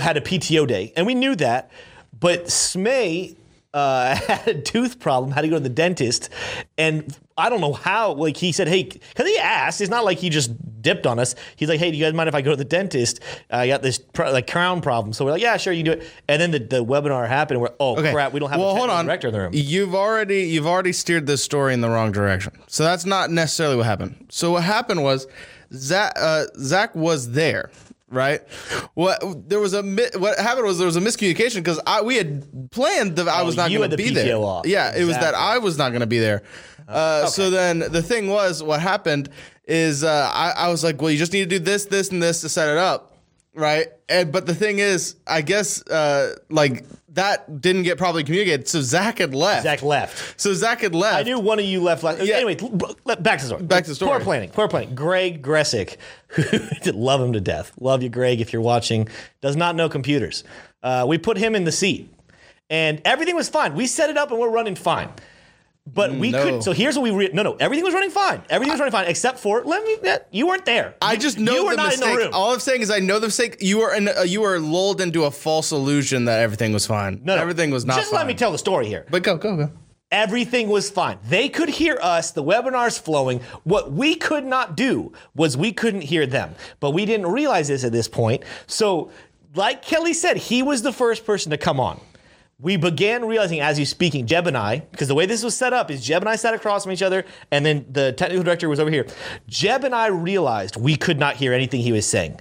had a PTO day, and we knew that. But Smay uh, had a tooth problem, had to go to the dentist, and I don't know how. Like he said, hey, because he asked. It's not like he just dipped on us. He's like, hey, do you guys mind if I go to the dentist? I got this pro- like crown problem. So we're like, yeah, sure, you can do it. And then the, the webinar happened, and we're oh crap, we don't have well, a hold on. director in the room. You've already you've already steered this story in the wrong direction. So that's not necessarily what happened. So what happened was Zach uh, Zach was there. Right. What there was a what happened was there was a miscommunication because I we had planned that I Oh, was not going to the be PTO there. off. Yeah, it was that I was not going to be there. Uh, So then the thing was, what happened is uh, I, I was like, well, you just need to do this, this, and this to set it up, right? And but the thing is, I guess uh, like that didn't get properly communicated. So Zach had left. Zach left. So Zach had left. I knew one of you left last. Yeah. Anyway, back to the story. Back to the story. Poor planning. Poor planning. Greg Gressick, who love him to death. Love you, Greg, if you're watching. Does not know computers. Uh, we put him in the seat, and everything was fine. We set it up, and we're running fine. But we no. couldn't. So here's what we re- no no everything was running fine. Everything was running fine except for let me. eh, You weren't there. I just know you were not mistake. in the room. All I'm saying is I know the mistake. You were in, uh, you were lulled into a false illusion that everything was fine. no, no. everything was not. Just fine. let me tell the story here. But go, go, go. Everything was fine. They could hear us, the webinar's flowing. What we could not do was we couldn't hear them. But we didn't realize this at this point. So, like Kelly said, he was the first person to come on. We began realizing as he's speaking, Jebb and I, because the way this was set up is Jebb and I sat across from each other, and then the technical director was over here. Jebb and I realized we could not hear anything he was saying.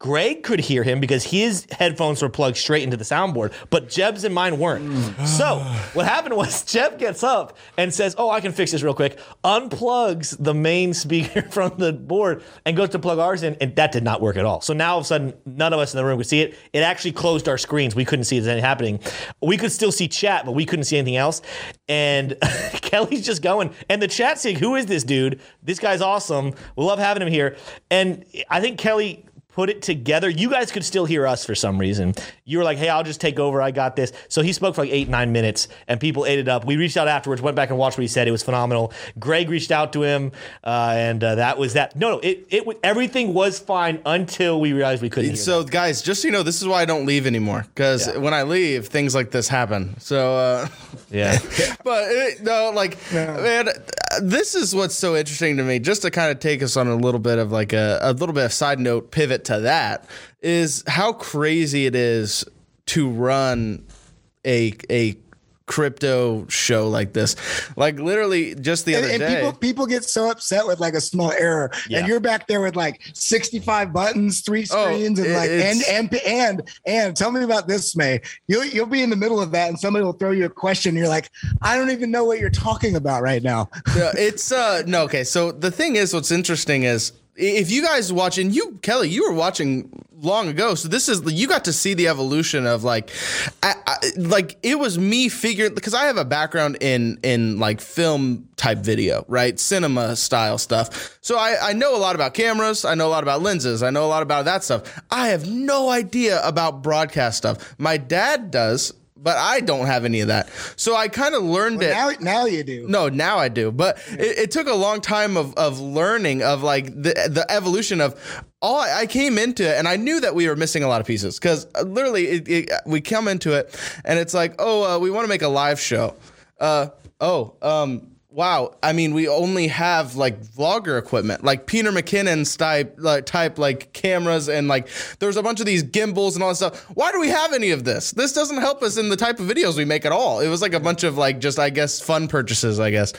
Greg could hear him because his headphones were plugged straight into the soundboard, but Jebb's and mine weren't. so what happened was Jebb gets up and says, "Oh, I can fix this real quick." Unplugs the main speaker from the board and goes to plug ours in, and that did not work at all. So now all of a sudden, none of us in the room could see it. It actually closed our screens. We couldn't see anything happening. We could still see chat, but we couldn't see anything else. And Kelly's just going, and the chat's saying, "Who is this dude? This guy's awesome. We love having him here." And I think Kelly put it together. You guys could still hear us for some reason. You were like, hey, I'll just take over. I got this. So he spoke for like eight, nine minutes, and people ate it up. We reached out afterwards, went back and watched what he said. It was phenomenal. Greg reached out to him, uh, and uh, that was that. No, no, it, it everything was fine until we realized we couldn't. so, that. guys, just so you know, this is why I don't leave anymore because yeah. when I leave, things like this happen. So, uh, yeah. but it, no, like, man, this is what's so interesting to me. Just to kind of take us on a little bit of like a, a little bit of side note pivot to that is how crazy it is to run a a crypto show like this. Like literally just the and, other and day. People, people get so upset with like a small error. Yeah. And you're back there with like 65 buttons, three screens, oh, and like and and and and tell me about this, May. You'll you'll be in the middle of that and somebody will throw you a question. you're like, I don't even know what you're talking about right now. yeah, it's uh no, okay. So the thing is what's interesting is if you guys watching you Kelly, you were watching long ago, so this is you got to see the evolution of like, I, I, like it was me figuring because I have a background in in like film type video, right, cinema style stuff. So I I know a lot about cameras, I know a lot about lenses, I know a lot about that stuff. I have no idea about broadcast stuff. My dad does but I don't have any of that. So I kind of learned well, it. Now, now you do. No, now I do. But yeah. it, it, took a long time of, of learning of like the the evolution of all I came into it and I knew that we were missing a lot of pieces because uh, literally it, it, we come into it and it's like, oh, uh, we want to make a live show. Uh, oh, um, wow i mean we only have like vlogger equipment like peter mckinnon's type like type like cameras and like there's a bunch of these gimbals and all that stuff. Why do we have any of this? This doesn't help us in the type of videos we make at all. It was like a bunch of like just i guess fun purchases i guess.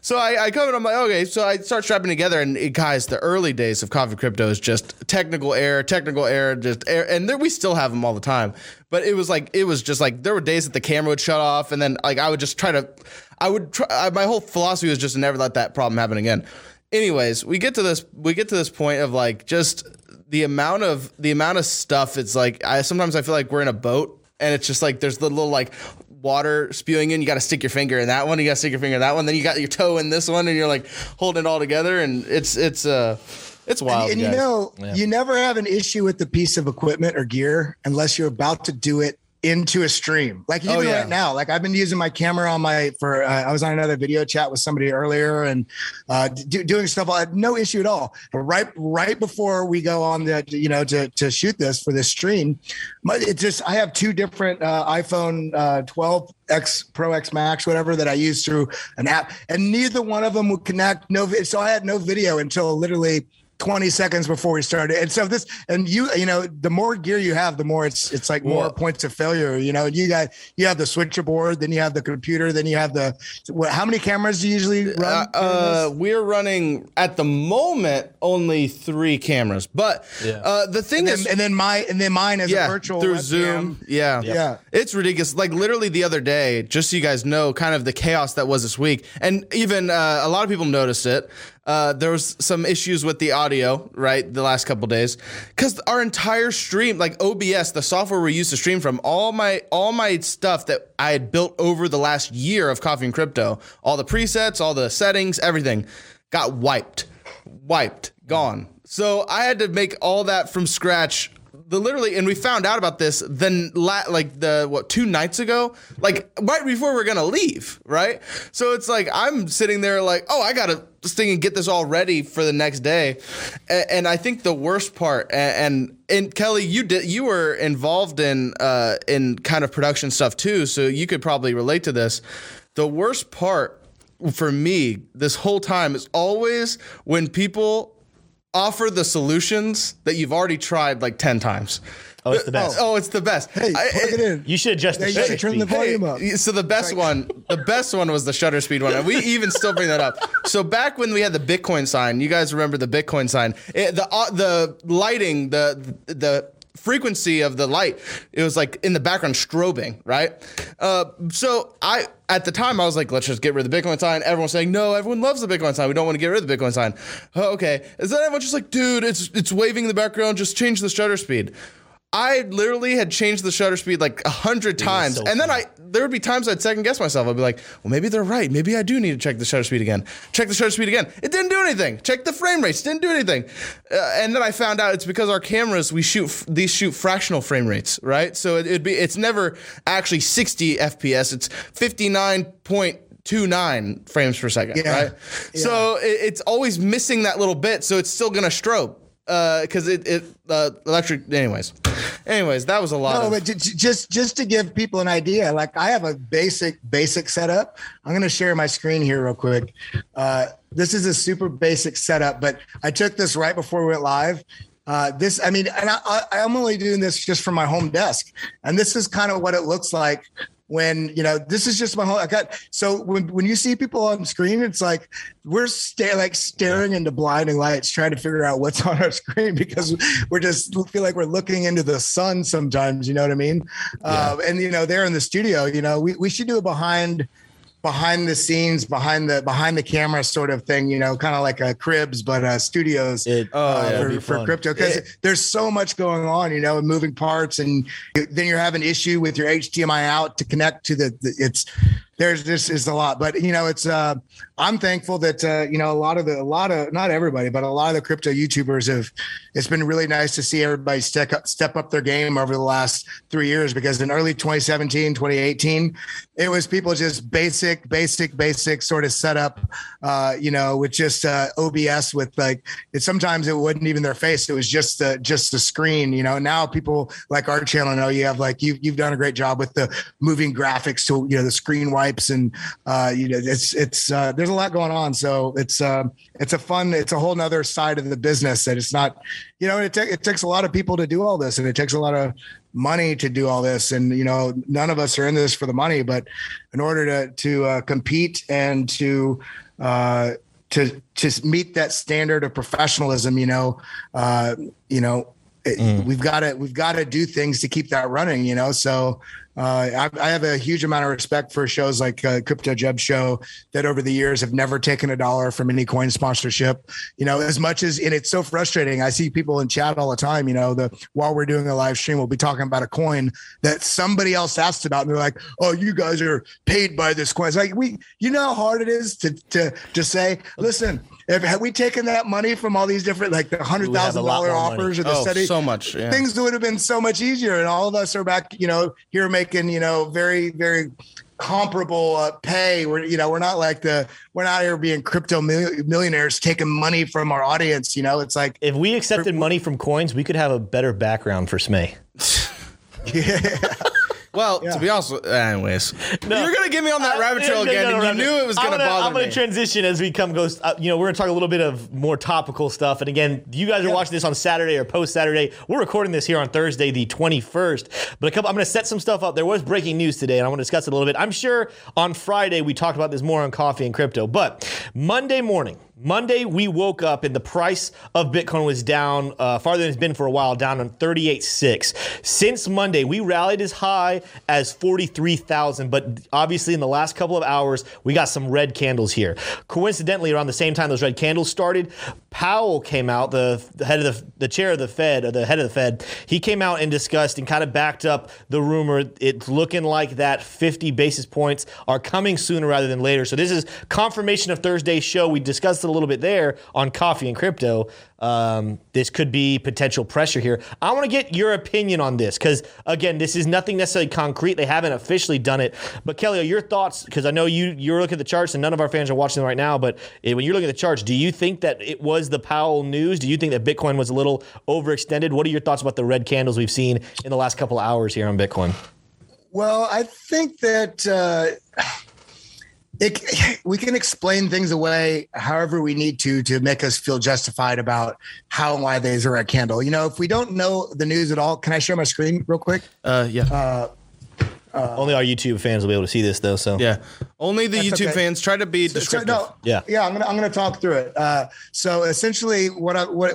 So i, I come and i'm like okay so i start strapping together and it, guys the early days of coffee crypto is just technical error technical error just error and there we still have them all the time. But it was like it was just like there were days that the camera would shut off and then like i would just try to I would try. My whole philosophy was just to never let that problem happen again. Anyways, we get to this. We get to this point of like just the amount of the amount of stuff. It's like I sometimes I feel like we're in a boat and it's just like there's the little like water spewing in. You got to stick your finger in that one. You got to stick your finger in that one. Then you got your toe in this one, and you're like holding it all together. And it's it's uh it's wild. And, and you know, yeah. you never have an issue with the piece of equipment or gear unless you're about to do it into a stream. Like even oh, yeah. right now, like I've been using my camera on my for uh, I was on another video chat with somebody earlier and uh, do, doing stuff. I had no issue at all. But right right before we go on the you know to to shoot this for this stream, it just I have two different uh, iPhone uh, 12 X Pro X Max whatever that I use through an app, and neither one of them would connect. No, so I had no video until literally 20 seconds before we started. And so this, and you, you know, the more gear you have, the more it's, it's like more points of failure. You know, you got, you have the switcher board, then you have the computer, then you have the, what, how many cameras do you usually run? Uh, uh, we're running at the moment only three cameras, but yeah. uh, the thing and is, then, and then my, and then mine is yeah, a virtual through Zoom. Yeah. yeah. It's ridiculous. Like literally the other day, just so you guys know, kind of the chaos that was this week. And even uh, a lot of people noticed it. Uh, there was some issues with the audio, right, the last couple days, because our entire stream, like OBS, the software we used to stream from, all my all my stuff that I had built over the last year of Coffee and Crypto, all the presets, all the settings, everything, got wiped, wiped, gone. So I had to make all that from scratch. The literally and we found out about this then la- like the what two nights ago? Like right before we're gonna leave right? So it's like i'm sitting there like oh i gotta thing and get this all ready for the next day and, and i think the worst part and, and, and kelly you did you were involved in uh in kind of production stuff too so you could probably relate to this the worst part for me this whole time is always when people offer the solutions that you've already tried like 10 times. Oh, it's the best. Oh, it's the best. Hey, I- plug it in. You should adjust the Yeah, you shutter should turn the speed. volume up. So the best one, the best one was the shutter speed one, and we even still bring that up. So back when we had the Bitcoin sign, you guys remember the Bitcoin sign? It, the uh, the lighting, the the frequency of the light, it was like in the background strobing, right? Uh, so I at the time I was like, let's just get rid of the Bitcoin sign. Everyone's saying, no, everyone loves the Bitcoin sign. We don't want to get rid of the Bitcoin sign. Oh, okay. Is then everyone's just like, dude, it's it's waving in the background. Just change the shutter speed. I literally had changed the shutter speed like a hundred times, so and then I there would be times I'd second guess myself. I'd be like, well, maybe they're right. Maybe I do need to check the shutter speed again. Check the shutter speed again. It didn't do anything. Check the frame rates. Didn't do anything. Uh, and then I found out it's because our cameras we shoot f- these shoot fractional frame rates, right? So it, it'd be it's never actually 60 FPS. It's 59.29 frames per second, Yeah. right? So it, it's always missing that little bit. So it's still gonna strobe because it it uh, electric. Anyways, anyways, that was a lot. No, of, but ju- just just to give people an idea, like I have a basic basic setup. I'm going to share my screen here real quick. Uh, this is a super basic setup, but I took this right before we went live. Uh, this, I mean, and I, I, I'm only doing this just from my home desk, and this is kind of what it looks like when you know this is just my whole. I got so when when you see people on screen, it's like we're sta- like staring into blinding lights, trying to figure out what's on our screen because we're just feel like we're looking into the sun sometimes. You know what I mean? Uh, and you know, there in the studio, you know, we we should do a behind behind the scenes behind the behind the camera sort of thing you know kind of like a cribs but uh studios It- Oh, uh, yeah, for, be for crypto because there's so much going on you know and moving parts and then you're having issue with your hdmi out to connect to the, the it's there's this is a lot but you know it's uh i'm thankful that uh you know a lot of the a lot of not everybody but a lot of the crypto youtubers have it's been really nice to see everybody step up step up their game over the last three years because in early 2017 2018 it was people just basic basic basic sort of setup uh you know with just uh obs with like it sometimes it wasn't even their face it was just the just the screen you know now people like our channel know you have like you you've done a great job with the moving graphics to you know the screen wipes and uh you know it's it's uh there's a lot going on. So it's um it's a fun it's a whole nother side of the business that it's not you know it, it takes a lot of people to do all this and it takes a lot of money to do all this. And you know none of us are in this for the money but in order to to uh, compete and to uh to to meet that standard of professionalism you know uh you know it, we've got to we've got to do things to keep that running you know? So uh, I, I have a huge amount of respect for shows like uh, Crypto Jebb Show that over the years have never taken a dollar from any coin sponsorship. You know, as much as and it's so frustrating. I see people in chat all the time. You know, the while we're doing a live stream, we'll be talking about a coin that somebody else asked about, and they're like, "Oh, you guys are paid by this coin." It's like we, you know, how hard it is to to to say, "Listen, if had we taken that money from all these different like the hundred thousand dollar would have a thousand lot dollar more money. offers or the oh, study, so much. Yeah. things would have been so much easier and all of us are back you know here making you know very very comparable uh, pay we're you know we're not like the we're not here being crypto mil- millionaires taking money from our audience you know it's like If we accepted money from coins, we could have a better background for Smay. Well, to be honest, with- anyways, you're gonna get me on that rabbit trail No, no, again, no, and no, you no. knew it was I'm gonna, bother I'm gonna me. transition as we come goes. Uh, you know, we're gonna talk a little bit of more topical stuff. And again, you guys are watching this on Saturday or post Saturday. We're recording this here on Thursday, the 21st. But a couple, I'm gonna set some stuff up. There was breaking news today, and I want to discuss it a little bit. I'm sure on Friday we talked about this more on coffee and crypto, but Monday morning. Monday, we woke up and the price of Bitcoin was down uh, farther than it's been for a while, down on 38.6. Since Monday, we rallied as high as 43,000, but obviously in the last couple of hours, we got some red candles here. Coincidentally, around the same time those red candles started, Powell came out, the, the head of the, the chair of the Fed, or the head of the Fed, he came out and discussed and kind of backed up the rumor. It's looking like that 50 basis points are coming sooner rather than later. So this is confirmation of Thursday's show. We discussed it a little bit there on coffee and crypto. Um, this could be potential pressure here. I want to get your opinion on this because again, this is nothing necessarily concrete. They haven't officially done it. But Kelly, your thoughts? Because I know you you're looking at the charts, and none of our fans are watching them right now. But when you're looking at the charts, do you think that it was the Powell news? Do you think that Bitcoin was a little overextended? What are your thoughts about the red candles we've seen in the last couple of hours here on Bitcoin? Well, I think that uh, it, we can explain things away however we need to to make us feel justified about how and why they are a candle. You know, if we don't know the news at all, can I share my screen real quick? Uh, yeah. Uh, uh, Only our YouTube fans will be able to see this, though. So yeah, only the YouTube okay. fans try to be descriptive. So, no, yeah, yeah. I'm gonna I'm gonna talk through it. Uh, so essentially, what I what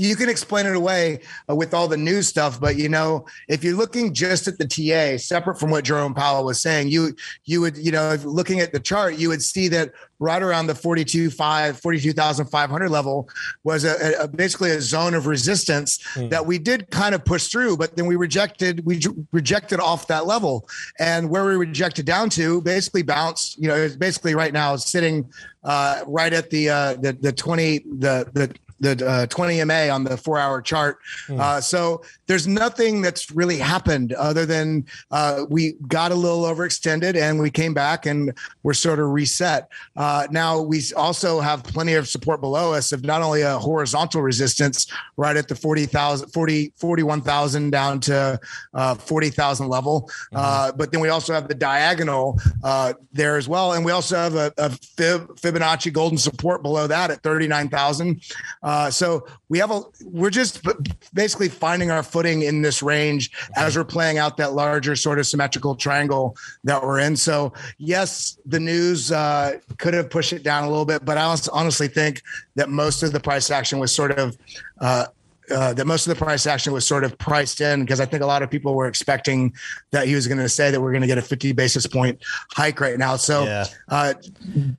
you can explain it away uh, with all the news stuff, but you know, if you're looking just at the TA, separate from what Jerome Powell was saying, you you would you know, looking at the chart, you would see that right around the 42 5 42,500 level was a, a, basically a zone of resistance mm. that we did kind of push through but then we rejected we rejected off that level and where we rejected down to basically bounced you know it's basically right now sitting uh, right at the uh, the the 20 the the the uh, 20 MA on the four hour chart. Mm. Uh, so there's nothing that's really happened other than uh, we got a little overextended and we came back and we're sort of reset. Uh, now we also have plenty of support below us of not only a horizontal resistance right at the 40,000, 40, 41,000 down to uh, 40,000 level, mm-hmm. but then we also have the diagonal there as well. And we also have a, a Fib, Fibonacci golden support below that at 39,000. Uh, so we have a we're just basically finding our footing in this range as we're playing out that larger sort of symmetrical triangle that we're in. So yes, the news uh, could have pushed it down a little bit, but I honestly think that most of the price action was sort of uh, uh, that most of the price action was sort of priced in because I think a lot of people were expecting that he was going to say that we're going to get a 50 basis point hike right now. So, yeah. uh,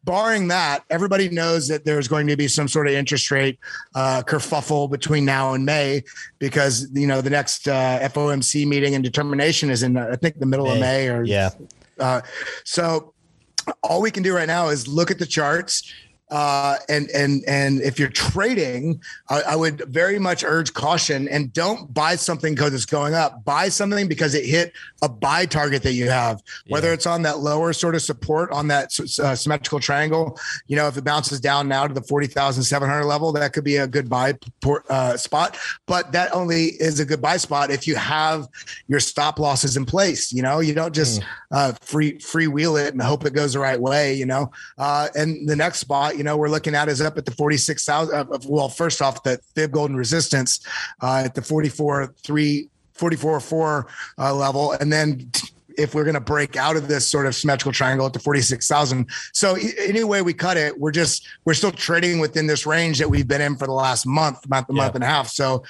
barring that, everybody knows that there's going to be some sort of interest rate uh, kerfuffle between now and May because you know the next uh, FOMC meeting and determination is in I think the middle May. of May or yeah. Uh, so all we can do right now is look at the charts uh, and and and if you're trading, I, I, would very much urge caution and don't buy something because it's going up. Buy something because it hit a buy target that you have, whether yeah. it's on that lower sort of support on that uh, symmetrical triangle. You know, if it bounces down now to the forty thousand seven hundred level, that could be a good buy port, uh, spot. But that only is a good buy spot if you have your stop losses in place. You know, you don't just mm. free freewheel it and hope it goes the right way. You know, uh, and the next spot you know, we're looking at is up at the 46,000. Uh, well, first off, the fib golden resistance uh, at the 44, 3, 44, 4 uh, level. And then if we're going to break out of this sort of symmetrical triangle at the 46,000. So any way we cut it. We're just, we're still trading within this range that we've been in for the last month, month, yeah. month and a half. So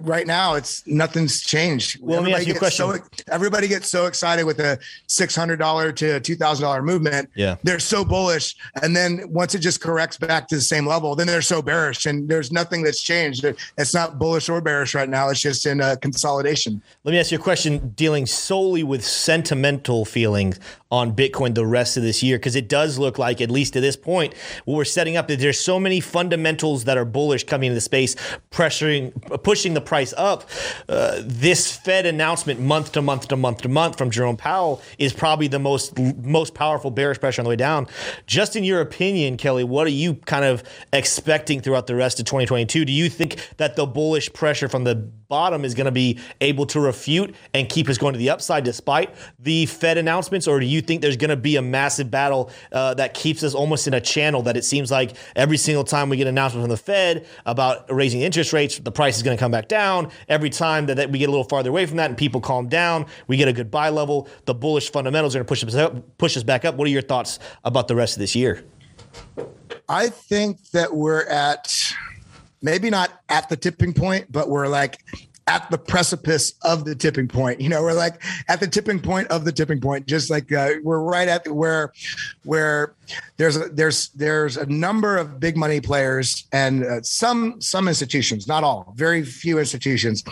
right now it's nothing's changed. Well, everybody let me ask you a question. So, everybody gets so excited with a six hundred dollar to two thousand dollar movement. Yeah, they're so bullish, and then once it just corrects back to the same level, then they're so bearish, and there's nothing that's changed. It's not bullish or bearish right now. It's just in a consolidation. Let me ask you a question dealing solely with sentimental feelings on Bitcoin the rest of this year because it does look like, at least to this point, what we're setting up that there's so many fundamentals that are bullish coming into the space, pressuring, pushing the price up. Uh, this Fed announcement month to month to month to month from Jerome Powell is probably the most most powerful bearish pressure on the way down. Just in your opinion, Kelly, what are you kind of expecting throughout the rest of 2022? Do you think that the bullish pressure from the bottom is going to be able to refute and keep us going to the upside despite the Fed announcements, or do you think there's going to be a massive battle uh, that keeps us almost in a channel that it seems like every single time we get an announcement from the Fed about raising interest rates, the price is going to come back down. Every time that, that we get a little farther away from that and people calm down, we get a good buy level. The bullish fundamentals are going to push us up, push us back up. What are your thoughts about the rest of this year? I think that we're at maybe not at the tipping point, but we're like at the precipice of the tipping point. You know, we're like at the tipping point of the tipping point. Just like uh, we're right at where where there's a, there's there's a number of big money players and uh, some some institutions, not all, very few institutions,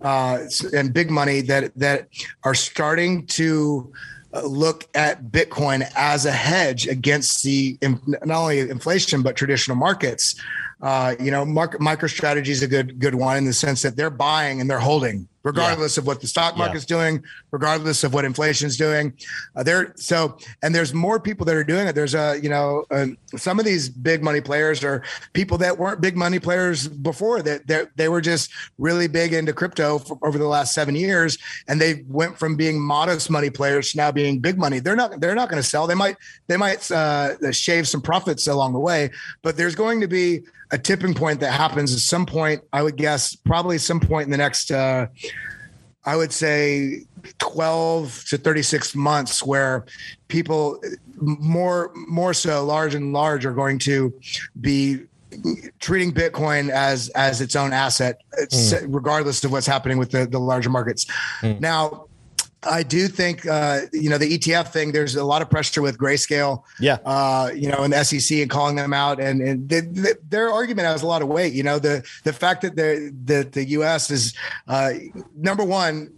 uh, and big money that that are starting to uh, look at Bitcoin as a hedge against the not only inflation but traditional markets. Uh, you know, market MicroStrategy is a good good one in the sense that they're buying and they're holding regardless yeah. of what the stock market's yeah. doing, regardless of what inflation's doing. Uh, there, so and there's more people that are doing it. There's a you know uh, some of these big money players are people that weren't big money players before that they, they were just really big into crypto over the last seven years, and they went from being modest money players to now being big money. They're not they're not going to sell. They might they might uh, shave some profits along the way, but there's going to be a tipping point that happens at some point. I would guess probably some point in the next, uh, I would say, twelve to thirty six months, where people more more so large and large are going to be treating Bitcoin as as its own asset, mm. regardless of what's happening with the the larger markets. Mm. Now, I do think, uh, you know, the ETF thing, there's a lot of pressure with grayscale, yeah. Uh, you know, and the SEC and calling them out and, and the, the, their argument has a lot of weight. You know, the, the fact that the, the, the U.S. is uh, number one,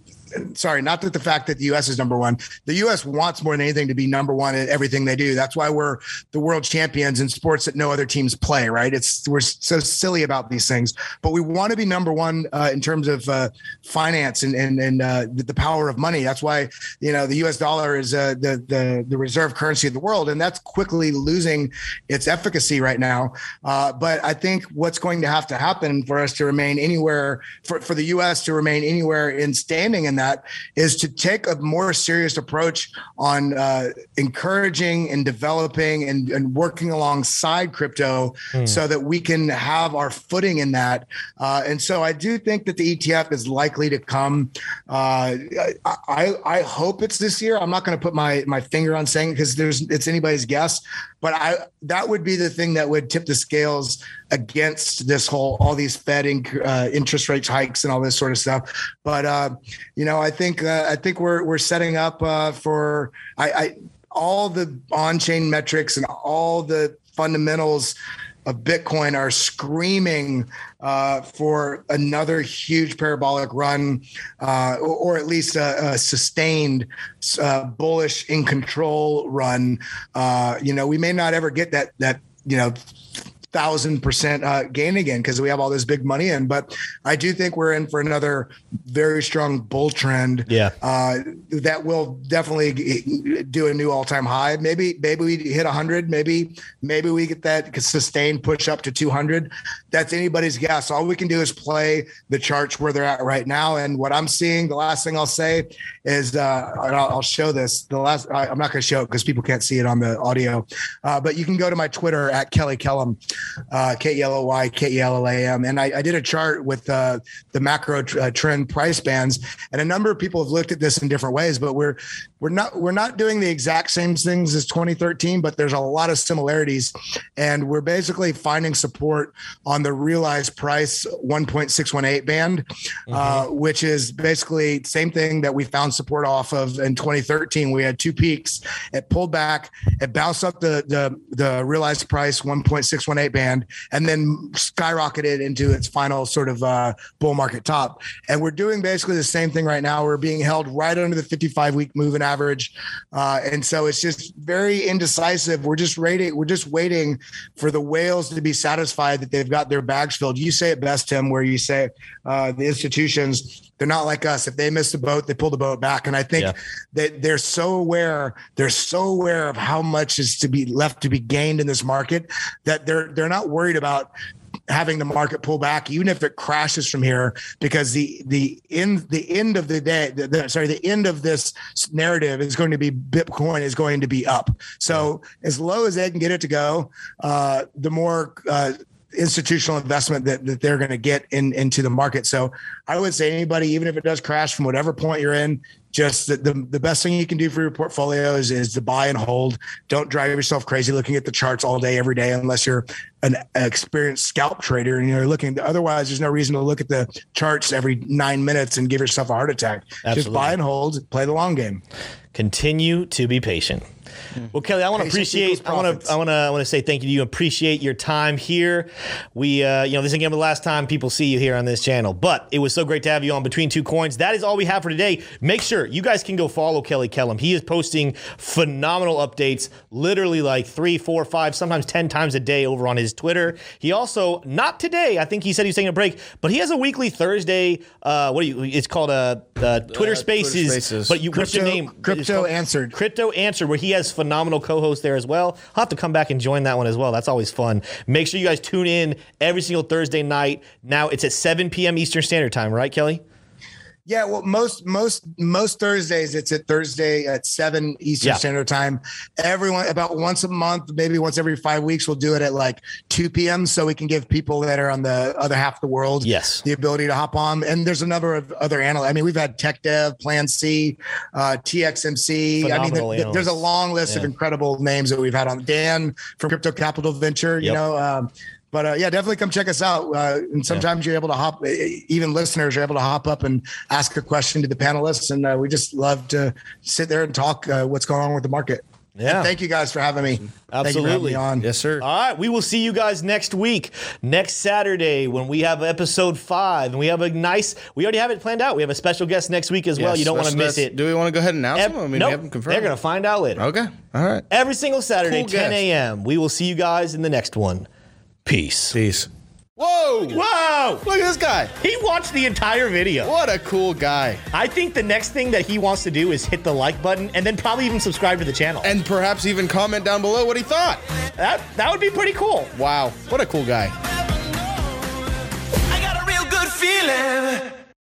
sorry, not that the fact that the U.S. is number one. The U.S. wants more than anything to be number one at everything they do. That's why we're the world champions in sports that no other teams play. Right? It's we're so silly about these things, but we want to be number one uh, in terms of uh, finance and and, and uh, the, power of money. That's why you know the U.S. dollar is uh, the the the reserve currency of the world, and that's quickly losing its efficacy right now. Uh, but I think what's going to have to happen for us to remain anywhere for for the U.S. to remain anywhere in standing in that is to take a more serious approach on uh, encouraging and developing and, and working alongside crypto mm. so that we can have our footing in that. Uh, and so I do think that the ETF is likely to come. Uh, I, I hope it's this year. I'm not going to put my my finger on saying because there's it's anybody's guess, but I that would be the thing that would tip the scales against this whole all these Fed uh, interest rate hikes and all this sort of stuff. But uh, you know, I think uh, I think we're we're setting up uh, for I, I all the on chain metrics and all the fundamentals of Bitcoin are screaming uh, for another huge parabolic run, uh, or, or, at least a, a sustained uh, bullish in control run. Uh, you know, we may not ever get that that you know thousand percent uh, gain again because we have all this big money in. But I do think we're in for another very strong bull trend. Yeah, uh, that will definitely do a new all time high. Maybe maybe we hit a hundred. Maybe maybe we get that sustained push up to two hundred. That's anybody's guess. All we can do is play the charts where they're at right now. And what I'm seeing, the last thing I'll say is, uh, I'll, I'll, show this. The last I, am not going to show it because people can't see it on the audio, uh, but you can go to my Twitter at Kelly Kellam uh, K L O Y K L L A M. And I, I, did a chart with uh, the macro tr- uh, trend price bands, and a number of people have looked at this in different ways. But we're we're not we're not doing the exact same things as 2013, but there's a lot of similarities, and we're basically finding support on the realized price 1.618 band, mm-hmm. uh, which is basically the same thing that we found support off of in 2013. We had two peaks. It pulled back. It bounced up the the the realized price 1.618 band, and then skyrocketed into its final sort of uh, bull market top. And we're doing basically the same thing right now. We're being held right under the 55 week moving average, uh, and so it's just very indecisive. We're just waiting. We're just waiting for the whales to be satisfied that they've got their bags filled. You say it best, Tim, where you say uh, the institutions they're not like us. If they miss the boat, they pull the boat back. And I think yeah. that they're so aware, they're so aware of how much is to be left to be gained in this market that they're they're not worried about having the market pull back, even if it crashes from here, because the the end the end of the day, the, the, sorry, the end of this narrative is going to be Bitcoin is going to be up. So as low as they can get it to go, uh, the more uh, institutional investment that, that they're going to get in into the market. So I would say anybody, even if it does crash from whatever point you're in, just the, the, the best thing you can do for your portfolio is, is to buy and hold. Don't drive yourself crazy looking at the charts all day, every day, unless you're an, an experienced scalp trader and you're looking. Otherwise, there's no reason to look at the charts every nine minutes and give yourself a heart attack. Absolutely. Just buy and hold, play the long game. Continue to be patient. Well, Kelly, I want to appreciate. I want to. I want to. I want to say thank you to you. Appreciate your time here. We, uh, you know, this is again the last time people see you here on this channel. But it was so great to have you on Between Two Coins. That is all we have for today. Make sure you guys can go follow Kelly Kellam. He is posting phenomenal updates, literally like three, four, five, sometimes ten times a day over on his Twitter. He also not today. I think he said he's taking a break, but he has a weekly Thursday. Uh, what do you? It's called a uh, Twitter, Spaces, Spaces. But you, what's your name? Crypto called- Answered. Crypto Answer, where he has phenomenal co host there as well. I'll have to come back and join that one as well. That's always fun. Make sure you guys tune in every single Thursday night. Now it's at 7 p.m. Eastern Standard Time, right, Kelly? Yeah, well, most most most Thursdays it's at Thursday at seven Eastern Yeah. Standard Time. Everyone about once a month, maybe once every five weeks, we'll do it at like two p.m. so we can give people that are on the other half of the world Yes. the ability to hop on. And there's a number of other analysts. I mean, we've had Tech Dev, Plan C, uh, TXMC. I mean, Phenomenal th- th- there's a long list of incredible names that we've had on. Dan from Crypto Capital Venture, you know. Um, but uh, yeah, definitely come check us out. Uh, and sometimes you're able to hop, even listeners are able to hop up and ask a question to the panelists. And uh, we just love to sit there and talk uh, what's going on with the market. Yeah. And thank you guys for having me. Thank you for having Absolutely. me on. Yes, sir. All right, we will see you guys next week, next Saturday when we have episode five, and we have a nice. We already have it planned out. We have a special guest next week as well. You don't want to miss it. Do we want to go ahead and announce Ev- them? I mean, nope, we haven't confirmed. they're going to find out later. Okay. All right. Every single Saturday, Cool 10 a.m. We will see you guys in the next one. Peace. Peace. Whoa! Whoa! Look at this guy. He watched the entire video. What a cool guy. I think the next thing that he wants to do is hit the like button and then probably even subscribe to the channel. And perhaps even comment down below what he thought. that that would be pretty cool. Wow. What a cool guy.